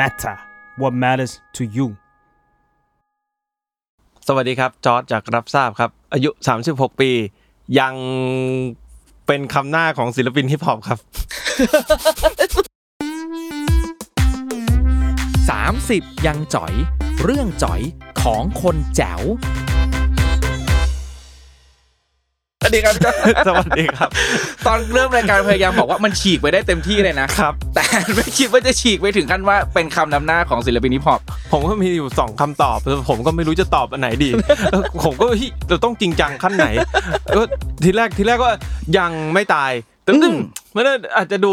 matter what matters to you สวัสดีครับ จอร์จจากรับทราบครับ อายุ 36 ปี ยังเป็นคำหน้าของศิลปินฮิปฮอปครับ 30 ยังจ๋อย เรื่องจ๋อยของคนแจ๋วส วัสดีครับสวัสดีครับ ตอนเริ่มรายการพยายามบอกว่ามันฉีกไปได้เต็มที่เลยนะครับ แต่ไม่คิดว่าจะฉีกไปถึงขั้นว่าเป็นคำนำหน้าของศิลปินฮิปฮอปผมก็มีอยู่สองคำตอบแต่ผมก็ไม่รู้จะตอบอันไหนดีเออผมก็เฮ้ยเราต้องจริงจังขั้นไหนก็ทีแรกทีแรกก็ยังไม่ตายแต่อืมมันอาจจะดู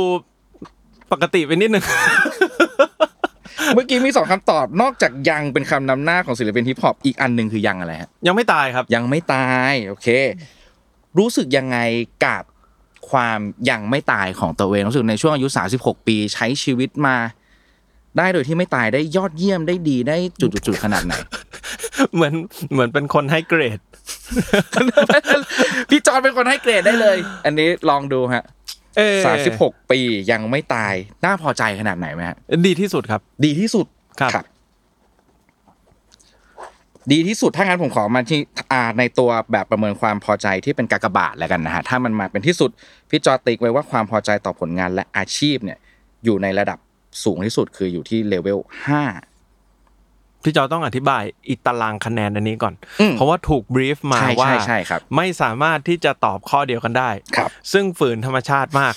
ปกติไปนิดนึงเมื่อกี้มีสองคำตอบนอกจากยังเป็นคำนำหน้าของศิลปินฮิปฮอปอีกอันหนึ่งคือยังอะไรฮะยังไม่ตายครับ ยังไม่ตาย โอเค รู้สึกยังไงกับความยังไม่ตายของตัวเองรู้สึกในช่วงอายุ 36 ปีใช้ชีวิตมา ได้โดยที่ไม่ตายได้ยอดเยี่ยมได้ดีได้จุดๆๆขนาดไหน เหมือนเหมือนเป็นคนให้เกรด พี่จอนเป็นคนให้เกรดได้เลย อันนี้ลองดูฮะเออสามสิบหกปียังไม่ตายน่าพอใจขนาดไหนไหมฮะดีที่สุดครับ ดีที่สุดครับ ดีที่สุดถ้างั้นผมขอมาที่อ่าในตัวแบบประเมินความพอใจที่เป็นกากบาทแล้วกันนะฮะถ้ามันมาเป็นที่สุดพี่จอติ๊กไว้ว่าความพอใจต่อผลงานและอาชีพเนี่ยอยู่ในระดับสูงที่สุดคืออยู่ที่เลเวลห้าพี่จอต้องอธิบายอีตารางคะแนนอันนี้ก่อนอืมเพราะว่าถูกบรีฟมาใช่ว่าใช่ใช่ครับไม่สามารถที่จะตอบข้อเดียวกันได้ครับ ซึ่งฝืนธรรมชาติมาก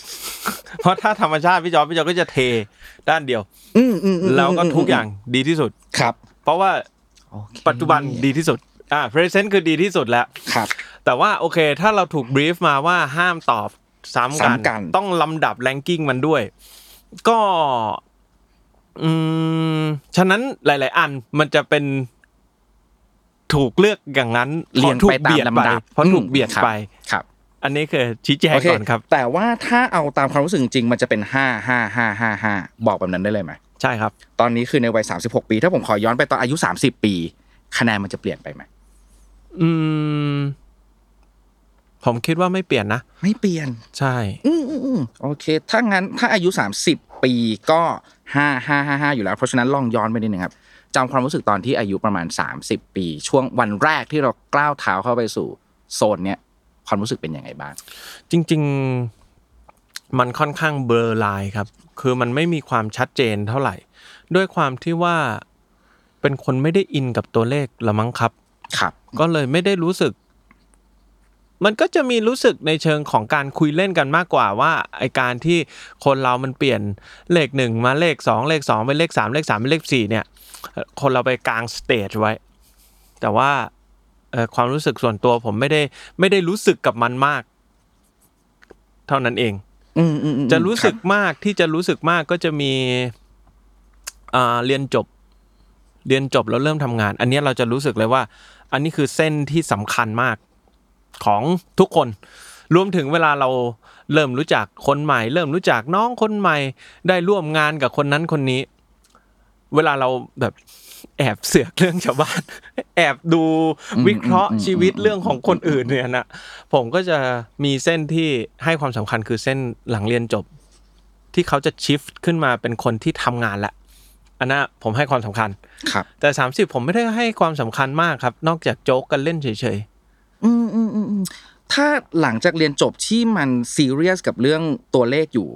เพราะถ้าธรรมชาติพี่จอพี่จอก็จะเทด้านเดียวอืมอืมอืมแล้วก็ทุกอย่างดีที่สุดครับ เพราะว่าโอเค ปัจจุบันดีที่สุดอ่า present คือดีที่สุดแล้วครับ แต่ว่าโอเค ถ้าเราถูกบรีฟมาว่าห้ามตอบซ้ำกันซ้ำกันต้องลำดับแรงกิ้งมันด้วย ก็อืมฉะนั้นหลาย ๆ อันมันจะเป็นถูกเลือกอย่างนั้นเรียนพราะถูไปกตามเบียดลำดับเพราะถูกเบียดครับไปครับ อันนี้คือชี้แจงโอเคก่อนครับ แต่ว่าถ้าเอาตามความรู้สึกจริงๆมันจะเป็นห้าห้าห้าห้าห้าบอกแบบนั้นได้เลยไหม ใช่ครับ ตอนนี้คือในวัย36ปี ถ้าผมขอย้อนไปตอนอายุ30ปี คะแนนมันจะเปลี่ยนไปไหมอืม ผมคิดว่าไม่เปลี่ยนนะ ไม่เปลี่ยน ใช่ อืมอืมอืมโอเค ถ้างั้นถ้าอายุ30ปีก็ห้าห้าห้าห้าอยู่แล้ว เพราะฉะนั้นลองย้อนไปนิดนึงครับจำความรู้สึกตอนที่อายุประมาณ30ปี ช่วงวันแรกที่เรากล้าวเท้าเข้าไปสู่โซนเนี้ยความรู้สึกเป็นยังไงบ้าง จริง ๆ มันค่อนข้างเบลอลายครับ คือมันไม่มีความชัดเจนเท่าไหร่ ด้วยความที่ว่าเป็นคนไม่ได้อินกับตัวเลขละมั้งครับ ครับ ก็เลยไม่ได้รู้สึก มันก็จะมีรู้สึกในเชิงของการคุยเล่นกันมากกว่าว่าไอการที่คนเรามันเปลี่ยนเลขหนึ่งมาเลขสองเลขสองเป็นเลขสามเลขสามเป็นเลขสี่เนี่ย คนเราไปกลางสเตจไว้ แต่ว่าเอ่อความรู้สึกส่วนตัวผมไม่ได้ไม่ได้รู้สึกกับมันมาก เท่านั้นเองอืมอืมอืม จะรู้สึกมากที่จะรู้สึกมากก็จะมีอ่าเรียนจบ เรียนจบแล้วเริ่มทำงาน อันนี้เราจะรู้สึกเลยว่า อันนี้คือเส้นที่สำคัญมากของทุกคน รวมถึงเวลาเราเริ่มรู้จักคนใหม่ เริ่มรู้จักน้องคนใหม่ ได้ร่วมงานกับคนนั้นคนนี้ เวลาเราแบบ แอบเสือกเรื่องชาวบ้าน แอบดูวิเคราะห์ชีวิตเรื่องของคนอื่นเนี่ยนะผมก็จะมีเส้นที่ให้ความสำคัญคือเส้นหลังเรียนจบ ที่เขาจะชิฟขึ้นมาเป็นคนที่ทำงานละอันนั้นผมให้ความสำคัญครับ แต่ 30 ผมไม่ได้ให้ความสำคัญมากครับ นอกจากโจ๊กกันเล่นเฉยอืมอืมอืมอืมถ้าหลังจากเรียนจบที่มันซีเรียสกับเรื่องตัวเลขอยู่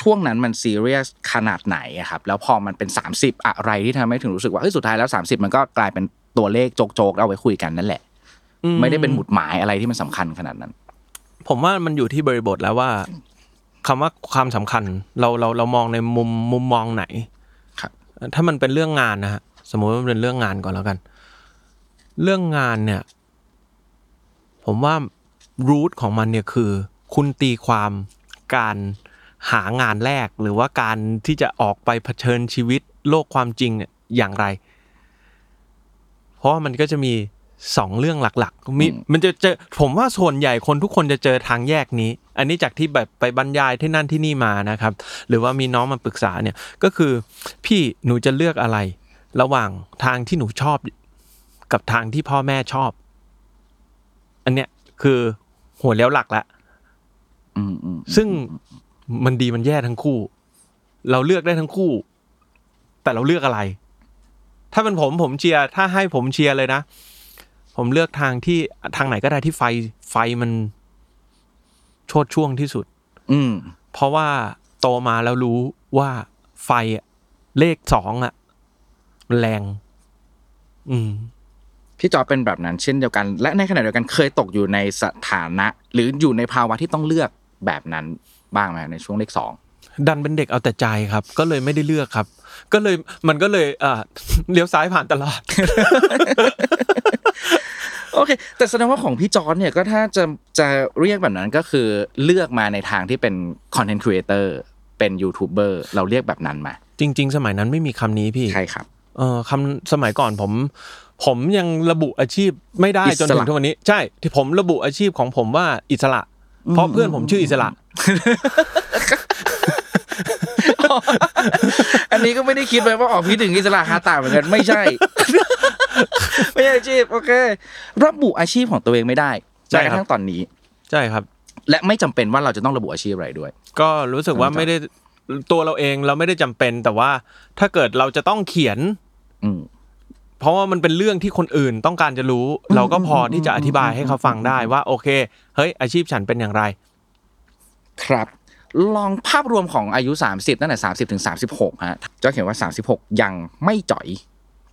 ช่วงนั้นมันซีเรียสขนาดไหนอะครับ แล้วพอมันเป็น 30 อะไรที่ทำให้ถึงรู้สึกว่าเฮ้ยสุดท้ายแล้ว 30 มันก็กลายเป็นตัวเลขโจกๆ เอาไว้คุยกันนั่นแหละๆอืไม่ได้เป็นหมุดหมายอะไรที่มันสำคัญขนาดนั้น ผมว่ามันอยู่ที่บริบทแล้วว่าคำว่าความสำคัญเราเราเรามองในมุมมุมมองไหนครับถ้ามันเป็นเรื่องงานนะฮะสมมติว่ามันเป็นเรื่องงานก่อนแล้วกัน เรื่องงานเนี่ย ผมว่ารูทของมันเนี่ยคือ คุณตีความการ หางานแรกหรือว่าการที่จะออกไปเผชิญชีวิตโลกความจริงเนี่ยอย่างไร เพราะว่ามันก็จะมีสองเรื่องหลักๆมีมันจะเจอผมว่าส่วนใหญ่คนทุกคนจะเจอทางแยกนี้ อันนี้จากที่แบบไปบรรยายที่นั่นที่นี่มานะครับ หรือว่ามีน้องมาปรึกษาเนี่ยก็คือพี่หนูจะเลือกอะไร ระหว่างทางที่หนูชอบกับทางที่พ่อแม่ชอบ อันเนี้ยคือหัวเลี้ยวหลักละอืมอืมซึ่ง มันดีมันแย่ทั้งคู่ เราเลือกได้ทั้งคู่ แต่เราเลือกอะไร ถ้าเป็นผมผมเชียร์ถ้าให้ผมเชียร์เลยนะ ผมเลือกทางที่ทางไหนก็ได้ที่ไฟไฟมันโชดช่วงที่สุด อืม เพราะว่าโตมาแล้วรู้ว่าไฟอะเลขสองอะมันแรง อืมพี่จอร์จเป็นแบบนั้นเช่นเดียวกัน และในขณะเดียวกันเคยตกอยู่ในสถานะ หรืออยู่ในภาวะที่ต้องเลือกแบบนั้น บ้างไหมในช่วงเลขสองดันเป็นเด็กเอาแต่ใจครับ ก็เลยไม่ได้เลือกครับ ก็เลยมันก็เลยเอ่อเลี้ยวซ้ายผ่านตลอดโอเค แต่แสดงว่าของพี่จอร์จเนี่ยก็ถ้าจะจะเรียกแบบนั้นก็คือเลือกมาในทางที่เป็นคอนเทนต์ครีเอเตอร์เป็นยูทูบเบอร์เราเรียกแบบนั้นมา จริง ๆ สมัยนั้นไม่มีคำนี้พี่ใช่ครับเออคำสมัยก่อนผม ผมยังระบุอาชีพไม่ได้อิสระจนถึงทุกวันนี้ ใช่ ที่ผมระบุอาชีพของผมว่าอิสระ เพราะเพื่อนผมชื่ออิสระ อันนี้ก็ไม่ได้คิดไปว่าออกพี่ถึงอิสระฮาตาเหมือนกันไม่ใช่ ไม่ใช่อาชีพโอเคระบุอาชีพของตัวเองไม่ได้ใช่แม้กครับระทั่งตอนนี้ ใช่ครับ และไม่จำเป็นว่าเราจะต้องระบุอาชีพอะไรด้วย ก็รู้สึกว่าครับไม่ได้ตัวเราเองเราไม่ได้จำเป็นแต่ว่าถ้าเกิดเราจะต้องเขียนอืม เพราะว่ามันเป็นเรื่องที่คนอื่นต้องการจะรู้ เราก็พอที่จะอธิบายให้เขาฟังได้ว่า โอเค เฮ้ย อาชีพฉันเป็นอย่างไร ครับ ลองภาพรวมของอายุ 30ตั้งแต่30ถึง36ฮะจะเขียนว่า 36 ยังไม่จ่อย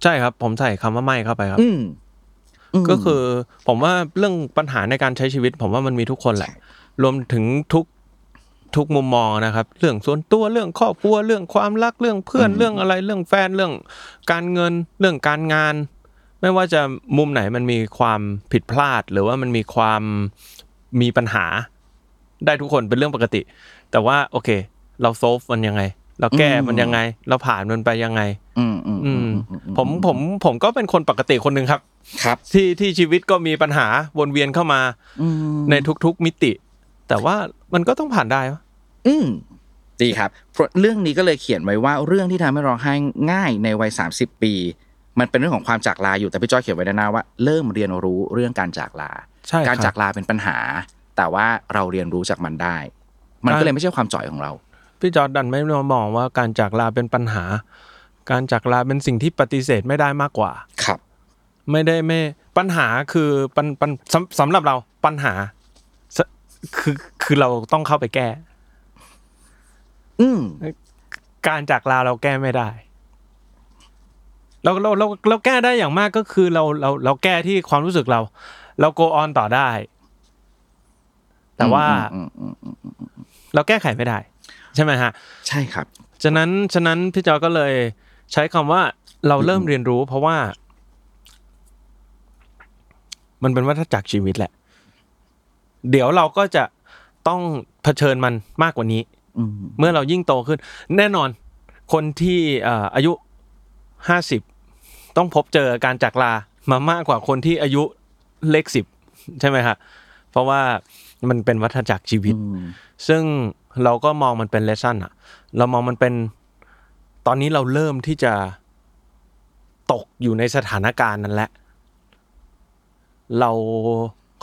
ใช่ครับ ผมใส่คำว่าไม่เข้าไปครับ อืมมก็คือผมว่าเรื่องปัญหาในการใช้ชีวิต ผมว่ามันมีทุกคนแหละใช่รวมถึงทุก ทุกมุมมองนะครับ เรื่องส่วนตัวเรื่องครอบครัวเรื่องความรักเรื่องเพื่อนเรื่องอะไรเรื่องแฟนเรื่องการเงินเรื่องการงาน ไม่ว่าจะมุมไหนมันมีความผิดพลาด หรือว่ามันมีความมีปัญหา ได้ทุกคนเป็นเรื่องปกติ แต่ว่าโอเค เราโซฟมันยังไง เราแก้มันยังไง เราผ่านมันไปยังไง อืมอืมอือืมมอืผมผมผมก็เป็นคนปกติคนหนึ่งครับ ครับ ที่ที่ชีวิตก็มีปัญหาวนเวียนเข้ามาอืมในทุกๆมิติ แต่ว่ามันก็ต้องผ่านได้วะอืมดีครับเพราะเรื่องนี้ก็เลยเขียนไว้ว่าเรื่องที่ทำให้ร้องไห้ง่ายในวัย 30 ปี มันเป็นเรื่องของความจากลาอยู่แต่พี่จ้อยเขียนไว้ด้านหน้าว่าเริ่มเรียนรู้เรื่องการจากลาใช่คการรัจากบลาเป็นปัญหา แต่ว่าเราเรียนรู้จากมันได้ มันก็เลยไม่ใช่ความจ่อยของเรา พี่จอร์ดดันไม่มองว่าการจากลาเป็นปัญหา การจากลาเป็นสิ่งที่ปฏิเสธไม่ได้มากกว่าครับ ไม่ได้ไม่ปัญหาคือปัญปัญสำสำหรับเราปัญหาส คือคือเราต้องเข้าไปแก้ อืมการจากลาเราแก้ไม่ได้เราเราเราเราแก้ได้อย่างมากก็คือเราเราเราแก้ที่ความรู้สึกเรา เราโกออนต่อได้ แต่ว่าอืมอืมอืมอืมเราแก้ไขไม่ได้ ใช่ไหมฮะ ใช่ครับ ฉะนั้นฉะนั้นพี่จอก็เลยใช้คำว่าเราเริ่มเรียนรู้ เพราะว่า มันเป็นวัฏจักรชีวิตแหละ เดี๋ยวเราก็จะต้องเผชิญมันมากกว่านี้อืมเมื่อเรายิ่งโตขึ้น แน่นอน คนที่เอ่ออายุห้าสิบต้องพบเจอการจากลามามากกว่าคนที่อายุเลขสิบใช่ไหมครับเพราะว่ามันเป็นวัฏจักรชีวิตอืมซึ่งเราก็มองมันเป็นเลส s ั n อะเรามองมันเป็นตอนนี้เราเริ่มที่จะตกอยู่ในสถานการณ์นั้นแหละ เรา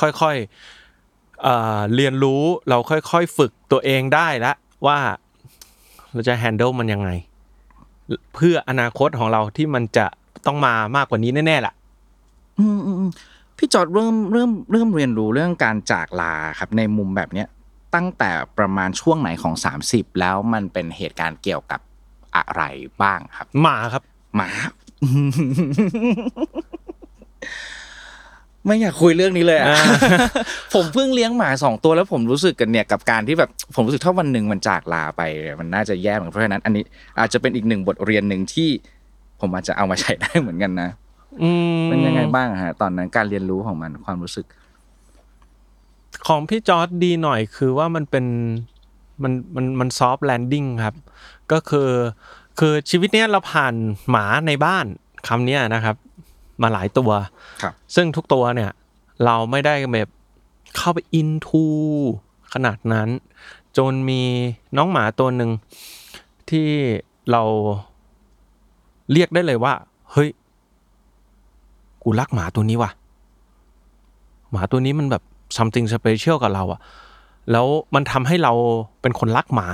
ค่อยๆ เอ่อเรียนรู้เราค่อยๆฝึกตัวเองได้แล้วว่าเราจะ handle มันยังไง เพื่ออนาคตของเราที่มันจะต้องมามากกว่านี้แน่ๆแหละอืมอืมอืมพี่จอร์ดเริ่มเริ่มเริ่มเรียนรู้เรื่องการจากลาครับ ในมุมแบบเนี้ยตั้งแต่ประมาณช่วงไหนของ 30 แล้วมันเป็นเหตุการณ์เกี่ยวกับอะไรบ้างครับหมาครับหมา ไม่อยากคุยเรื่องนี้เลยอะอ่าผมเพิ่งเลี้ยงหมาสองตัวแล้วผมรู้สึกกันเนี่ยกับการที่แบบผมรู้สึกถ้าวันหนึ่งมันจากลาไปเนี่ยมันน่าจะแย่เหมือนกันเพราะฉะนั้น อันนี้อาจจะเป็นอีกหนึ่งบทเรียนหนึ่งที่ ผมอาจจะเอามาใช้ได้เหมือนกันนะอืมเป็นยังไงบ้างอะฮะ ตอนนั้นการเรียนรู้ของมันความรู้สึก ของพี่จอร์จดีหน่อยคือว่ามันเป็นมันมันมัน soft landing ครับ ก็คือคือชีวิตเนี้ยเราผ่านหมาในบ้านคำเนี้ยนะครับ มาหลายตัวครับซึ่งทุกตัวเนี่ย เราไม่ได้แบบเข้าไปอินทูขนาดนั้น จนมีน้องหมาตัวหนึ่งที่เราเรียกได้เลยว่า เฮ้ย กูรักหมาตัวนี้ว่ะ หมาตัวนี้มันแบบ something special กับเราอะแล้วมันทำให้เราเป็นคนรักหมา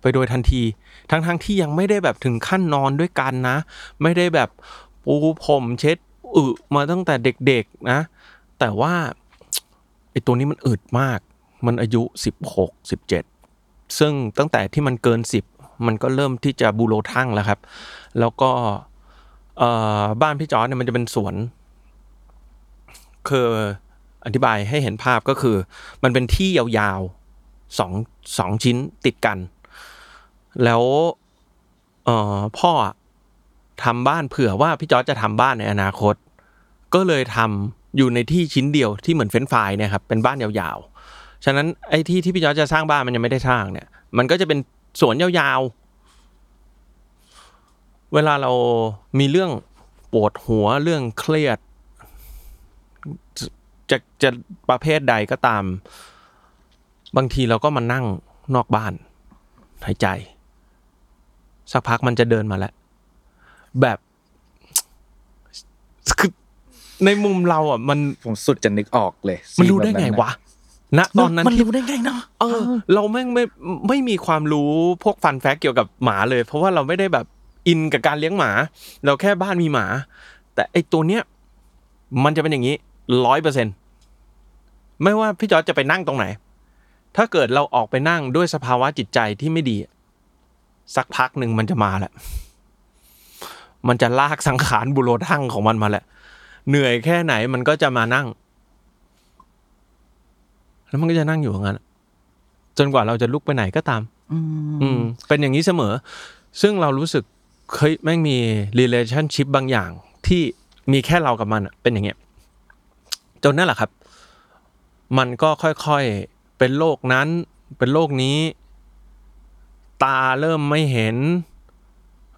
ไปโดยทันที ทั้งทั้งๆที่ยังไม่ได้แบบถึงขั้นนอนด้วยกันนะ ไม่ได้แบบ ปูผมเช็ดอึมาตั้งแต่เด็กๆนะ แต่ว่าไอตัวนี้มันอึดมาก มันอายุสิบหกสิบเจ็ดซึ่งตั้งแต่ที่มันเกินสิบมันก็เริ่มที่จะบูโรทั่งแล้วครับ แล้วก็บ้านพี่จอร์จเนี่ยมันจะเป็นสวนคืออธิบายให้เห็นภาพก็คือ มันเป็นที่ยาวๆสองสองชิ้นติดกัน แล้วพ่อ ทำบ้านเผื่อว่าพี่จอร์จจะทำบ้านในอนาคต ก็เลยทำอยู่ในที่ชิ้นเดียวที่เหมือนเฟ้นไฟเนี่ยครับเป็นบ้านยาวๆ ฉะนั้นไอ้ที่ที่พี่จอร์จจะสร้างบ้านมันยังไม่ได้สร้างเนี่ย มันก็จะเป็นสวนยาวๆ เวลาเรามีเรื่องปวดหัวเรื่องเครียดจะจะประเภทใดก็ตาม บางทีเราก็มานั่งนอกบ้านหายใจ สักพักมันจะเดินมาแล้ว แบบคือในมุมเราอะ มันผมสุดจะนึกออกเลย มันรู้ได้ซีแบบไงอะวะณตอนนั้นมันที่รู้ได้ไงเนาะเออ เราแม่งไม่ไม่มีความรู้พวกฟันแฟกเกี่ยวกับหมาเลย เพราะว่าเราไม่ได้แบบอินกับการเลี้ยงหมา เราแค่บ้านมีหมา แต่ไอตัวเนี้ยมันจะเป็นอย่างนี้ร้อยเปอร์เซ็นไม่ว่าพี่จอร์จจะไปนั่งตรงไหน ถ้าเกิดเราออกไปนั่งด้วยสภาวะจิตใจที่ไม่ดี สักพักหนึ่งมันจะมาแหละ มันจะลากสังขารบุโรทั่งของมันมาแหละ เหนื่อยแค่ไหนมันก็จะมานั่ง แล้วมันก็จะนั่งอยู่อย่างนั้นจนกว่าเราจะลุกไปไหนก็ตาม อืมเป็นอย่างนี้เสมอ ซึ่งเรารู้สึกเฮ้ยแม่งมี relationship บางอย่างที่มีแค่เรากับมันอะเป็นอย่างเงี้ยจนนั่นแหละครับ มันก็ค่อยๆเป็นโรคนั้น เป็นโรคนี้ ตาเริ่มไม่เห็น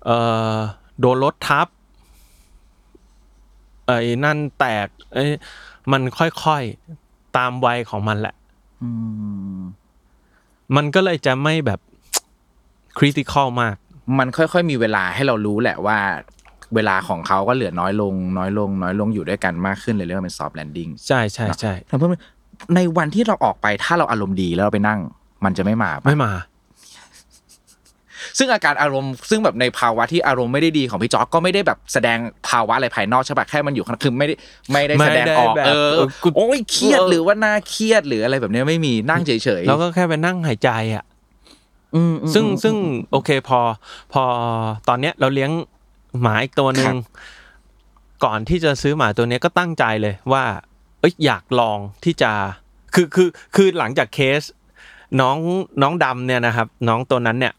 เอ่อ โดนรถทับไอ้นั่นแตกไอ้มันค่อยๆตามวัยของมันแหละอืมมันก็เลยจะไม่แบบ critical มาก มันค่อยๆมีเวลาให้เรารู้แหละว่า เวลาของเขาก็เหลือน้อยลง น้อยลง น้อยลงอยู่ด้วยกันมากขึ้นเลยเรียกว่าเป็น soft landing ใช่ใช่ใช่แล้วเพื่อนในวันที่เราออกไปถ้าเราอารมณ์ดีแล้วเราไปนั่ง มันจะไม่มาปะไม่มา ซึ่งอาการอารมณ์ซึ่งแบบในภาวะที่อารมณ์ไม่ได้ดีของพี่จอร์จก็ไม่ได้แบบแสดงภาวะอะไรภายนอกใช่ปะแค่มันอยู่ข้างคือไม่ได้ไม่ได้แสดงออกไม่ได้แบบเออเออกูโอ้ยเครียดเออหรือว่าน่าเครียดหรืออะไรแบบเนี้ยไม่มีนั่งเฉยๆแล้วก็แค่ไปนั่งหายใจอะอืมอืมซึ่งอืมซึ่งโอเคพอ พอตอนเนี้ยเราเลี้ยงหมาอีกตัวหนึ่ครังบก่อนที่จะซื้อหมาตัวเนี้ยก็ตั้งใจเลยว่า เอ้ยอยากลองที่จะ คือคือคือหลังจากเคส น้องน้องดำเนี่ยนะครับ น้องตัวนั้นเนี่ย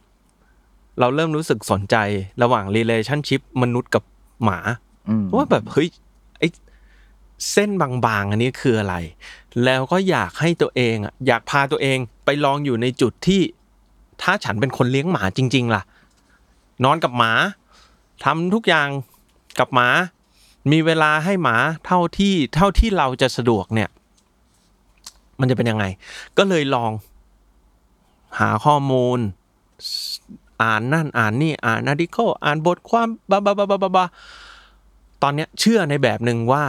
เราเริ่มรู้สึกสนใจระหว่าง relationship มนุษย์กับหมาอืมว่าแบบเฮ้ยไอเส้นบางๆ อันนี้คืออะไร แล้วก็อยากให้ตัวเองอะอยากพาตัวเองไปลองอยู่ในจุดที่ ถ้าฉันเป็นคนเลี้ยงหมาจริง ๆ ล่ะ นอนกับหมาทำทุกอย่างกับหมา มีเวลาให้หมาเท่าที่เท่าที่เราจะสะดวกเนี่ย มันจะเป็นยังไง ก็เลยลอง หาข้อมูล อ่านนั่นอ่านนี่อ่านอาร์ติเคิลอ่านบทความบาบาบาบาบาบาตอนเนี้ยเชื่อในแบบหนึ่งว่า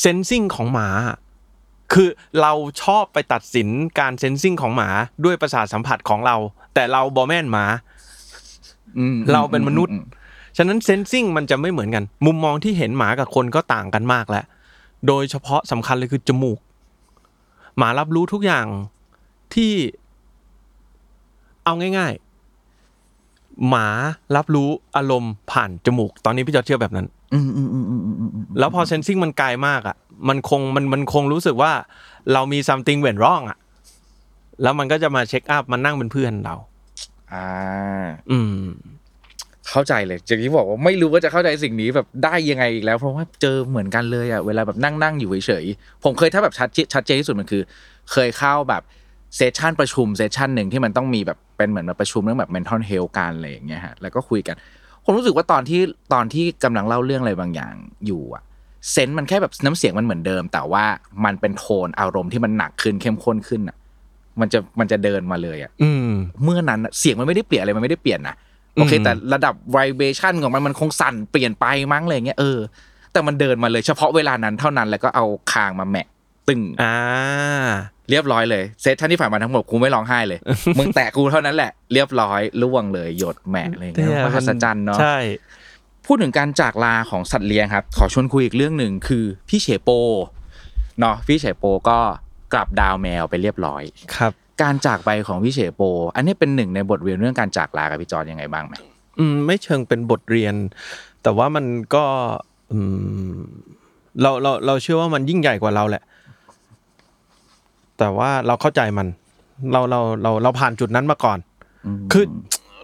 เซนซิงของหมา คือเราชอบไปตัดสินการเซนซิงของหมาด้วยประสาทสัมผัสของเรา แต่เราบอแม่นหมาอืมเราเป็นมนุษย์อืฉะนั้นเซนซิงมันจะไม่เหมือนกัน มุมมองที่เห็นหมากับคนก็ต่างกันมากแล้วโดยเฉพาะสำคัญเลยคือจมูก หมารับรู้ทุกอย่างที่ เอาง่าย ๆ หมารับรู้อารมณ์ผ่านจมูก ตอนนี้พี่จอร์จเชื่อแบบนั้นอืมอืมอืมอืมอืมอืมแล้วพอเซนซิงมันไกลมากอะ มันคงมันมันคงรู้สึกว่า เรามี something went wrong อะ แล้วมันก็จะมาเช็คอัพมานั่งเป็นเพื่อนเรา อ่า อืม เข้าใจเลยจากที่บอกว่าไม่รู้ว่าจะเข้าใจสิ่งนี้แบบได้ยังไงอีกแล้ว เพราะว่าเจอเหมือนกันเลยอะเวลาแบบนั่งนั่งอยู่เฉยๆผมเคยถ้าแบบชัดเจนชัดเจนที่สุดมันคือ เคยเข้าแบบ เซสชันประชุมเซสชันหนึ่งที่มันต้องมีแบบเป็นเหมือนแบบประชุมเรื่องแบบ mental health กันอะไรอย่างเงี้ยฮะแล้วก็คุยกันผมรู้สึกว่าตอนที่ตอนที่กำลังเล่าเรื่องอะไรบางอย่างอยู่อะเซนส์มันแค่แบบน้ำเสียงมันเหมือนเดิม แต่ว่ามันเป็นโทนอารมณ์ที่มันหนักขึ้นเข้มข้นขึ้นอะมันจะมันจะเดินมาเลยอะอืมเมื่อนั้นน่ะเสียงมันไม่ได้เปลี่ยนอะไรมันไม่ได้เปลี่ยนนะโอเคอืมแต่ระดับ vibration ของมันมันคงสั่นเปลี่ยนไปมั้งอะไรเงี้ยเออแต่มันเดินมาเลยเฉพาะเวลานั้นเท่านั้นแล้วก็เอาคางมาแหมะตึงอ่า เรียบร้อยเลยเซสชั่นที่ผ่านมาทั้งหมดกูไม่ร้องไห้เลย มึงแตะกูเท่านั้นแหละเรียบร้อยล่วงเลยหยดแหมะอะไรอย่างเงี้ยมหัศจรรย์เนาะใช่พูดถึงการจากลาของสัตว์เลี้ยงครับ ขอชวนคุยอีกเรื่องหนึ่งคือพี่เฉโปเนาะพี่เฉโปก็กลับดาวแมวไปเรียบร้อยครับ การจากไปของพี่เฉโป อันนี้เป็นหนึ่งในบทเรียนเรื่องการจากลากับพี่จอนยังไงบ้างไหมอืมไม่เชิงเป็นบทเรียน แต่ว่ามันก็อืมเราเราเราเชื่อว่ามันยิ่งใหญ่กว่าเราแหละ แต่ว่าเราเข้าใจมัน เราเราเราเราผ่านจุดนั้นมาก่อน คือ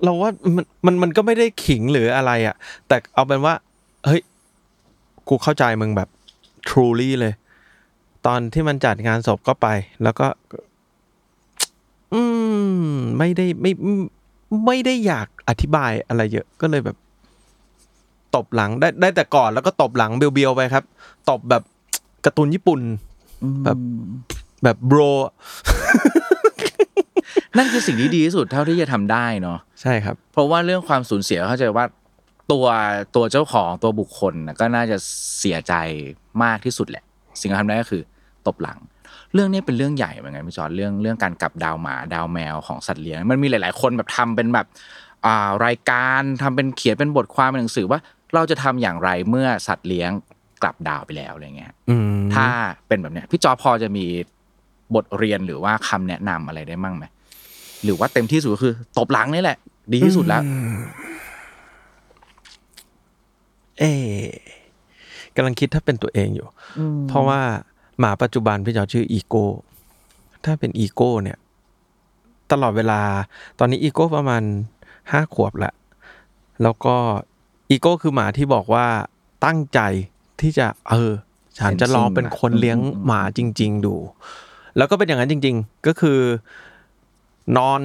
เราว่ามันมันมันก็ไม่ได้ขิงหรืออะไรอะ่ะ แต่เอาเป็นว่า เฮ้ย กูเข้าใจมึงแบบ truly เลย ตอนที่มันจัดงานศพก็ไป แล้วก็ อืม ไม่ได้ไม่ไม่ได้อยากอธิบายอะไรเยอะก็เลยแบบ ตบหลังได้ได้แต่ก่อนแล้วก็ตบหลังเบียวๆไปครับ ตบแบบการ์ตูนญี่ปุ่นแบบ แบบโบรนั่นคือสิ่งที่ดีที่สุดเท่าที่จะทำได้เนาะใช่ครับ เพราะว่าเรื่องความสูญเสียเข้าใจว่าตัวตัวเจ้าของตัวบุคคลน่ะก็น่าจะเสียใจมากที่สุดแหละ สิ่งที่ทำได้ก็คือ ตบหลัง เรื่องนี้เป็นเรื่องใหญ่เหมือนกันพี่จอนเรื่องเรื่องการกลับดาวหมาดาวแมวของสัตว์เลี้ยง มันมีหลาย ๆ คนแบบทำเป็นแบบอ่ารายการทำเป็นเขียนเป็นบทความเป็นหนังสือว่า เราจะทำอย่างไรเมื่อสัตว์เลี้ยงกลับดาวไปแล้วอะไรเงี้ยอืมถ้าเป็นแบบเนี้ยพี่จอพอจะมี บทเรียนหรือว่าคำแนะนำอะไรได้มั่งไหมหรือว่าเต็มที่สุดก็คือ ตบหลังนี่แหละ ดีที่สุดแล้ว เอ๊ะกำลังคิดถ้าเป็นตัวเองอยู่ เพราะว่าหมาปัจจุบันพี่จอชื่ออีโก้ ถ้าเป็นอีโก้เนี่ย ตลอดเวลา ตอนนี้อีโก้ประมาณห้าขวบละ แล้วก็อีโก้คือหมาที่บอกว่าตั้งใจที่จะ เออ ฉันจะลองเป็นคนเลี้ยงหมาจริง ๆ ดู แล้วก็เป็นอย่างนั้นจริง ๆ ก็คือนอน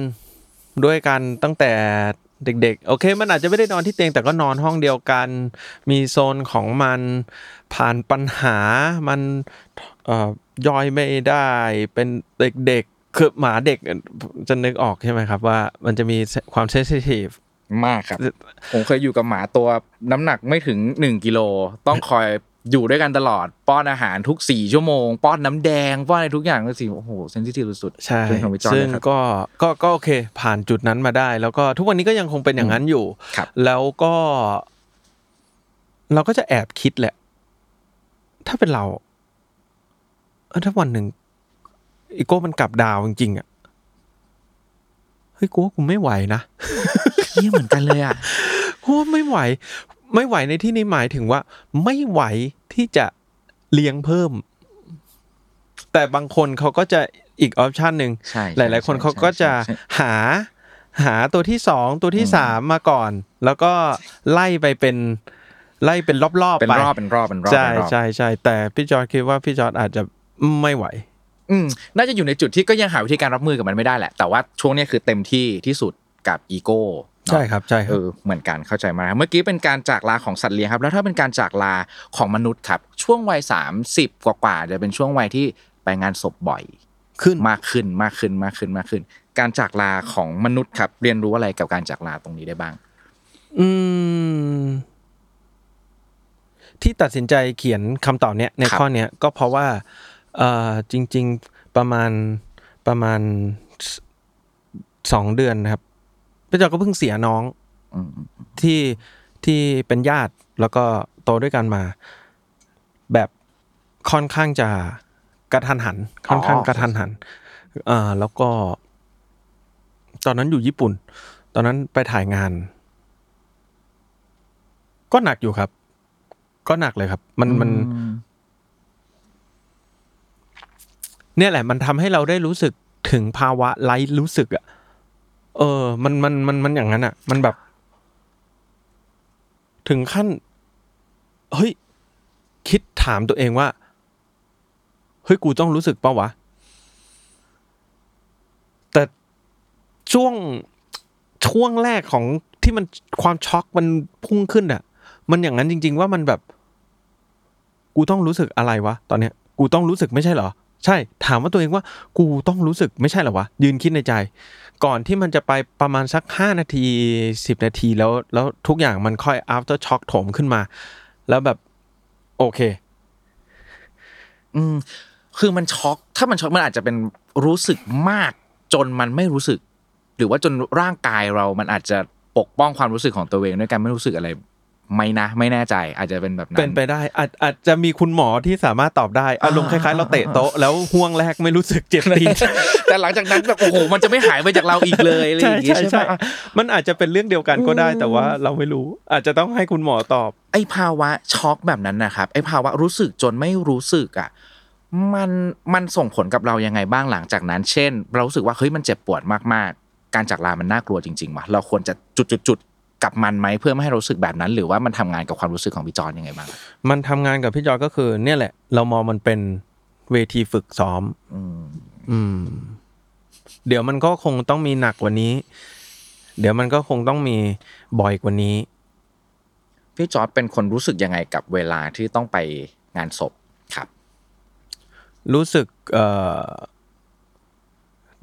ด้วยกันตั้งแต่เด็กๆ โอเค มันอาจจะไม่ได้นอนที่เตียงแต่ก็นอนห้องเดียวกัน มีโซนของมันผ่านปัญหามันย่อยไม่ได้เป็นเด็กๆคือหมาเด็กจะนึกออกใช่ไหมครับ ว่ามันจะมีความเซนซิทีฟมากครับ ผมเคยอยู่กับหมาตัวน้ำหนักไม่ถึงหนึ่งกิโลต้องคอย อยู่ด้วยกันตลอดป้อนอาหารทุกสี่ชั่วโมง ป้อนน้ำแดง ป้อนอะไรทุกอย่างก็สิโอ้โหเซนซิทีฟสุดๆใช่เป็นของพี่จอนซึ่งนะครับก็ก็ก็โอเค ผ่านจุดนั้นมาได้ แล้วก็ทุกวันนี้ก็ยังคงเป็นอย่างนั้นอยู่ครับแล้วก็ เราก็จะแอบคิดแหละ ถ้าเป็นเราเออถ้าวันหนึ่งอีโก้มันกลับดาวจริงๆอะเฮ้ยกูว่ากูไม่ไหวนะเยี่ยเหมือนกันเลยอะกูว่าไม่ไหว ไม่ไหวในที่นี้หมายถึงว่า ไม่ไหวที่จะเลี้ยงเพิ่ม แต่บางคนเขาก็จะอีก option หนึ่งใช่หลาย ๆ คนเขาก็จะใช่ใช่หาหาตัวที่สองตัวที่สามมาก่อน แล้วก็ไล่ไปเป็นไล่เป็นรอบๆเป็นไปรอบเป็นรอบเป็นรอบใช่เป็นรอบใช่ใช่แต่พี่จอร์จคิดว่าพี่จอร์จอาจจะไม่ไหว อืมน่าจะอยู่ในจุดที่ก็ยังหาวิธีการรับมือกับมันไม่ได้แหละ แต่ว่าช่วงเนี้ยคือเต็มที่ที่สุดกับอีโก้เนอะ ใช่ครับใช่ครับเออเหมือนกันเข้าใจมากเมื่อกี้เป็นการจากลาของสัตว์เลี้ยงครับ แล้วถ้าเป็นการจากลาของมนุษย์ครับ ช่วงวัยสามสิบกว่าๆจะเป็นช่วงวัยที่ไปงานศพบ่อยขึ้นมากขึ้นมากขึ้นมากขึ้นมากขึ้น การจากลาของมนุษย์ครับ เรียนรู้อะไรกับการจากลาตรงนี้ได้บ้าง อืม ที่ตัดสินใจเขียนคำตอบเนี้ยในครับข้อเนี้ยก็เพราะว่าเอ่อจริง ๆประมาณประมาณสสองเดือนนะครับ พี่จอร์ดก็เพิ่งเสียน้องอืมที่ที่เป็นญาติแล้วก็โตด้วยกันมา แบบค่อนข้างจะกระทันหัน ค่อนข้างกระทันหันอ่าแล้วก็ ตอนนั้นอยู่ญี่ปุ่น ตอนนั้นไปถ่ายงาน ก็หนักอยู่ครับ ก็หนักเลยครับ มันมัน เนี่ยแหละ มันทำให้เราได้รู้สึกถึงภาวะไร้รู้สึกอะ เออ มันมันมันมันอย่างนั้นอะมันแบบ ถึงขั้น เฮ้ย คิดถามตัวเองว่า เฮ้ย กูต้องรู้สึกเปล่าวะ แต่ช่วงช่วงแรกของที่มันความช็อกมันพุ่งขึ้นอะ มันอย่างนั้นจริง ๆ ว่ามันแบบ กูต้องรู้สึกอะไรวะ ตอนเนี้ย กูต้องรู้สึกไม่ใช่เหรอ ใช่ ถามว่าตัวเองว่า กูต้องรู้สึกไม่ใช่เหรอวะ ยืนคิดในใจ ก่อนที่มันจะไปประมาณสักห้านาทีสิบนาทีแล้วแล้วทุกอย่างมันค่อย after shock โถมขึ้นมา แล้วแบบ โอเค อืมคือมันช็อก ถ้ามันช็อกมันอาจจะเป็นรู้สึกมาก จนมันไม่รู้สึก หรือว่าจนร่างกายเรา มันอาจจะปกป้องความรู้สึกของตัวเองด้วยการไม่รู้สึกอะไร ไม่นะ ไม่แน่ใจอาจจะเป็นแบบนั้นเป็นไปได้อาจอาจจะมีคุณหมอที่สามารถตอบได้อารมณ์คล้ายๆ เราเตะโต๊ะแล้วห่วงแรกไม่รู้สึกเจ็บตีนแต่หลังจากนั้นแบบโอ้โหมันจะไม่หายไปจากเราอีกเลยอะไรอใช่ย่างงี้ใช่ใช่ใช่ปะมันอาจจะเป็นเรื่องเดียวกันก็ได้ แต่ว่าเราไม่รู้ อาจจะต้องให้คุณหมอตอบ ไอ้ภาวะช็อกแบบนั้นนะครับไอ้ภาวะรู้สึกจนไม่รู้สึกอะมันมันส่งผลกับเรายังไงบ้างหลังจากนั้น เช่น เรารู้สึกว่าเฮ้ยมันเจ็บปวดมากๆ การจากลามันน่ากลัวจริงๆว่ะเราควรจะจุดจุดจุดๆ กับมันไหมเพื่อไม่ให้เรารู้สึกแบบนั้น หรือว่ามันทำงานกับความรู้สึกของพี่จอนยังไงบ้างมันทำงานกับพี่จอยก็คือ เนี่ยแหละ เรามองมันเป็นเวทีฝึกซ้อมอืมอืมเดี๋ยวมันก็คงต้องมีหนักกว่านี้ เดี๋ยวมันก็คงต้องมีบ่อยกว่านี้ พี่จอร์ดเป็นคนรู้สึกยังไงกับเวลาที่ต้องไปงานศพครับ รู้สึกเอ่อ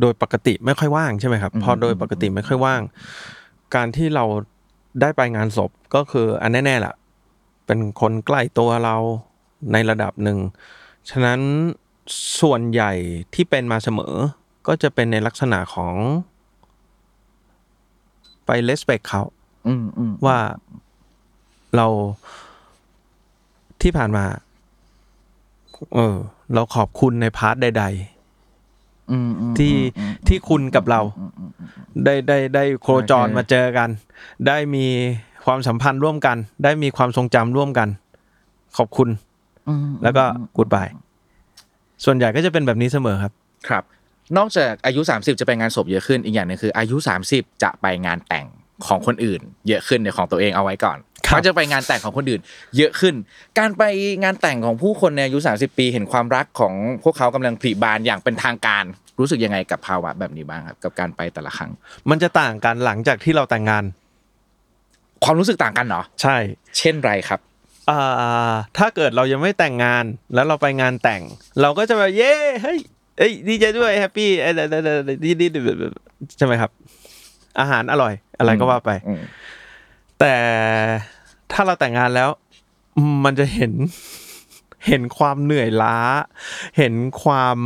โดยปกติไม่ค่อยว่างใช่ไหมครับ พอโดยปกติไม่ค่อยว่าง การที่เรา ได้ไปงานศพก็คืออันแน่ๆแหละเป็นคนใกล้ตัวเราในระดับหนึ่ง ฉะนั้นส่วนใหญ่ที่เป็นมาเสมอ ก็จะเป็นในลักษณะของ ไปเลสเ c กเขาอืมอืมว่าเราที่ผ่านมา เออ เราขอบคุณใน part ใดอืมอืมๆ ที่ที่คุณกับเรา ได้ได้ได้โคจรโอเคมาเจอกัน ได้มีความสัมพันธ์ร่วมกัน ได้มีความทรงจำร่วมกัน ขอบคุณอืมแล้วก็กูดบายส่วนใหญ่ก็จะเป็นแบบนี้เสมอครับ ครับ นอกจากอายุ 30 จะไปงานศพเยอะขึ้นอีกอย่างหนึงคือ อายุ 30 จะไปงานแต่งของคนอื่น เยอะขึ้นในของตัวเองเอาไว้ก่อนครับ เขาจะไปงานแต่งของคนอื่น เยอะขึ้น การไปงานแต่งของผู้คนในอายุ 30 ปี เห็นความรักของพวกเขากำลังผลิบานอย่างเป็นทางการ รู้สึกยังไงกับภาวะแบบนี้บ้างครับกับการไปแต่ละครั้ง มันจะต่างกันหลังจากที่เราแต่งงาน ความรู้สึกต่างกันเหรอใช่ เช่นไรครับอ่าถ้าเกิดเรายังไม่แต่งงานแล้วเราไปงานแต่ง เราก็จะแบบเย้เฮ้ยเอ้ยดีใจด้วยแฮปปี้เอ้ยเดยวเดยวเดยวดีดีดีใช่ไหมครับ อาหารอร่อย อะไรก็ว่าไปอืม แต่ถ้าเราแต่งงานแล้ว มันจะเห็นเห็นความเหนื่อยล้า เห็นความ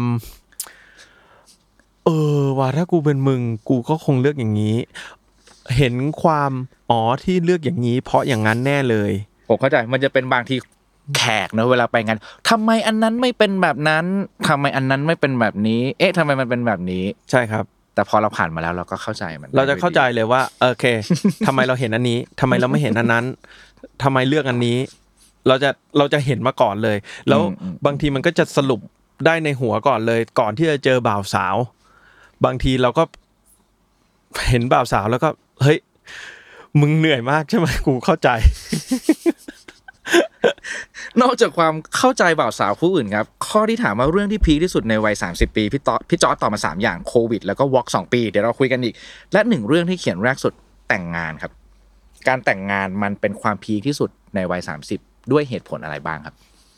เออว่าถ้ากูเป็นมึง กูก็คงเลือกอย่างนี้ เห็นความอ๋อที่เลือกอย่างนี้ เพราะอย่างนั้นแน่เลยผมเข้าใจมันจะเป็นบางทีแขกเนอะเวลาไปงานทำไมอันนั้นไม่เป็นแบบนั้นทำไมอันนั้นไม่เป็นแบบนี้ เอ๊ะทำไมมันเป็นแบบนี้ ใช่ครับ แต่พอเราผ่านมาแล้วเราก็เข้าใจมัน เราจะเข้าใจเลยว่าโอเคทำไมเราเห็นอันนี้ทำไมเราไม่เห็นอันนั้นทำไมเลือกอันนี้ เราจะเราจะเห็นมาก่อนเลย แล้วบางทีมันก็จะสรุปได้ในหัวก่อนเลย ก่อนที่จะเจอบ่าวสาว บางทีเราก็เห็นบ่าวสาวแล้วก็ เฮ้ยมึงเหนื่อยมากใช่ไหมกูเข้าใจ นอกจากความเข้าใจบ่าวสาวผู้อื่นครับ ข้อที่ถามว่าเรื่องที่พีคที่สุดในวัย 30 ปีพี่ตอพี่จอร์ดตอบมา 3 อย่างโควิด แล้วก็วอล์กสองปี เดี๋ยวเราคุยกันอีก และหนึ่งเรื่องที่เขียนแรกสุดแต่งงานครับ การแต่งงานมันเป็นความพีคที่สุดในวัย 30 ด้วยเหตุผลอะไรบ้างครับ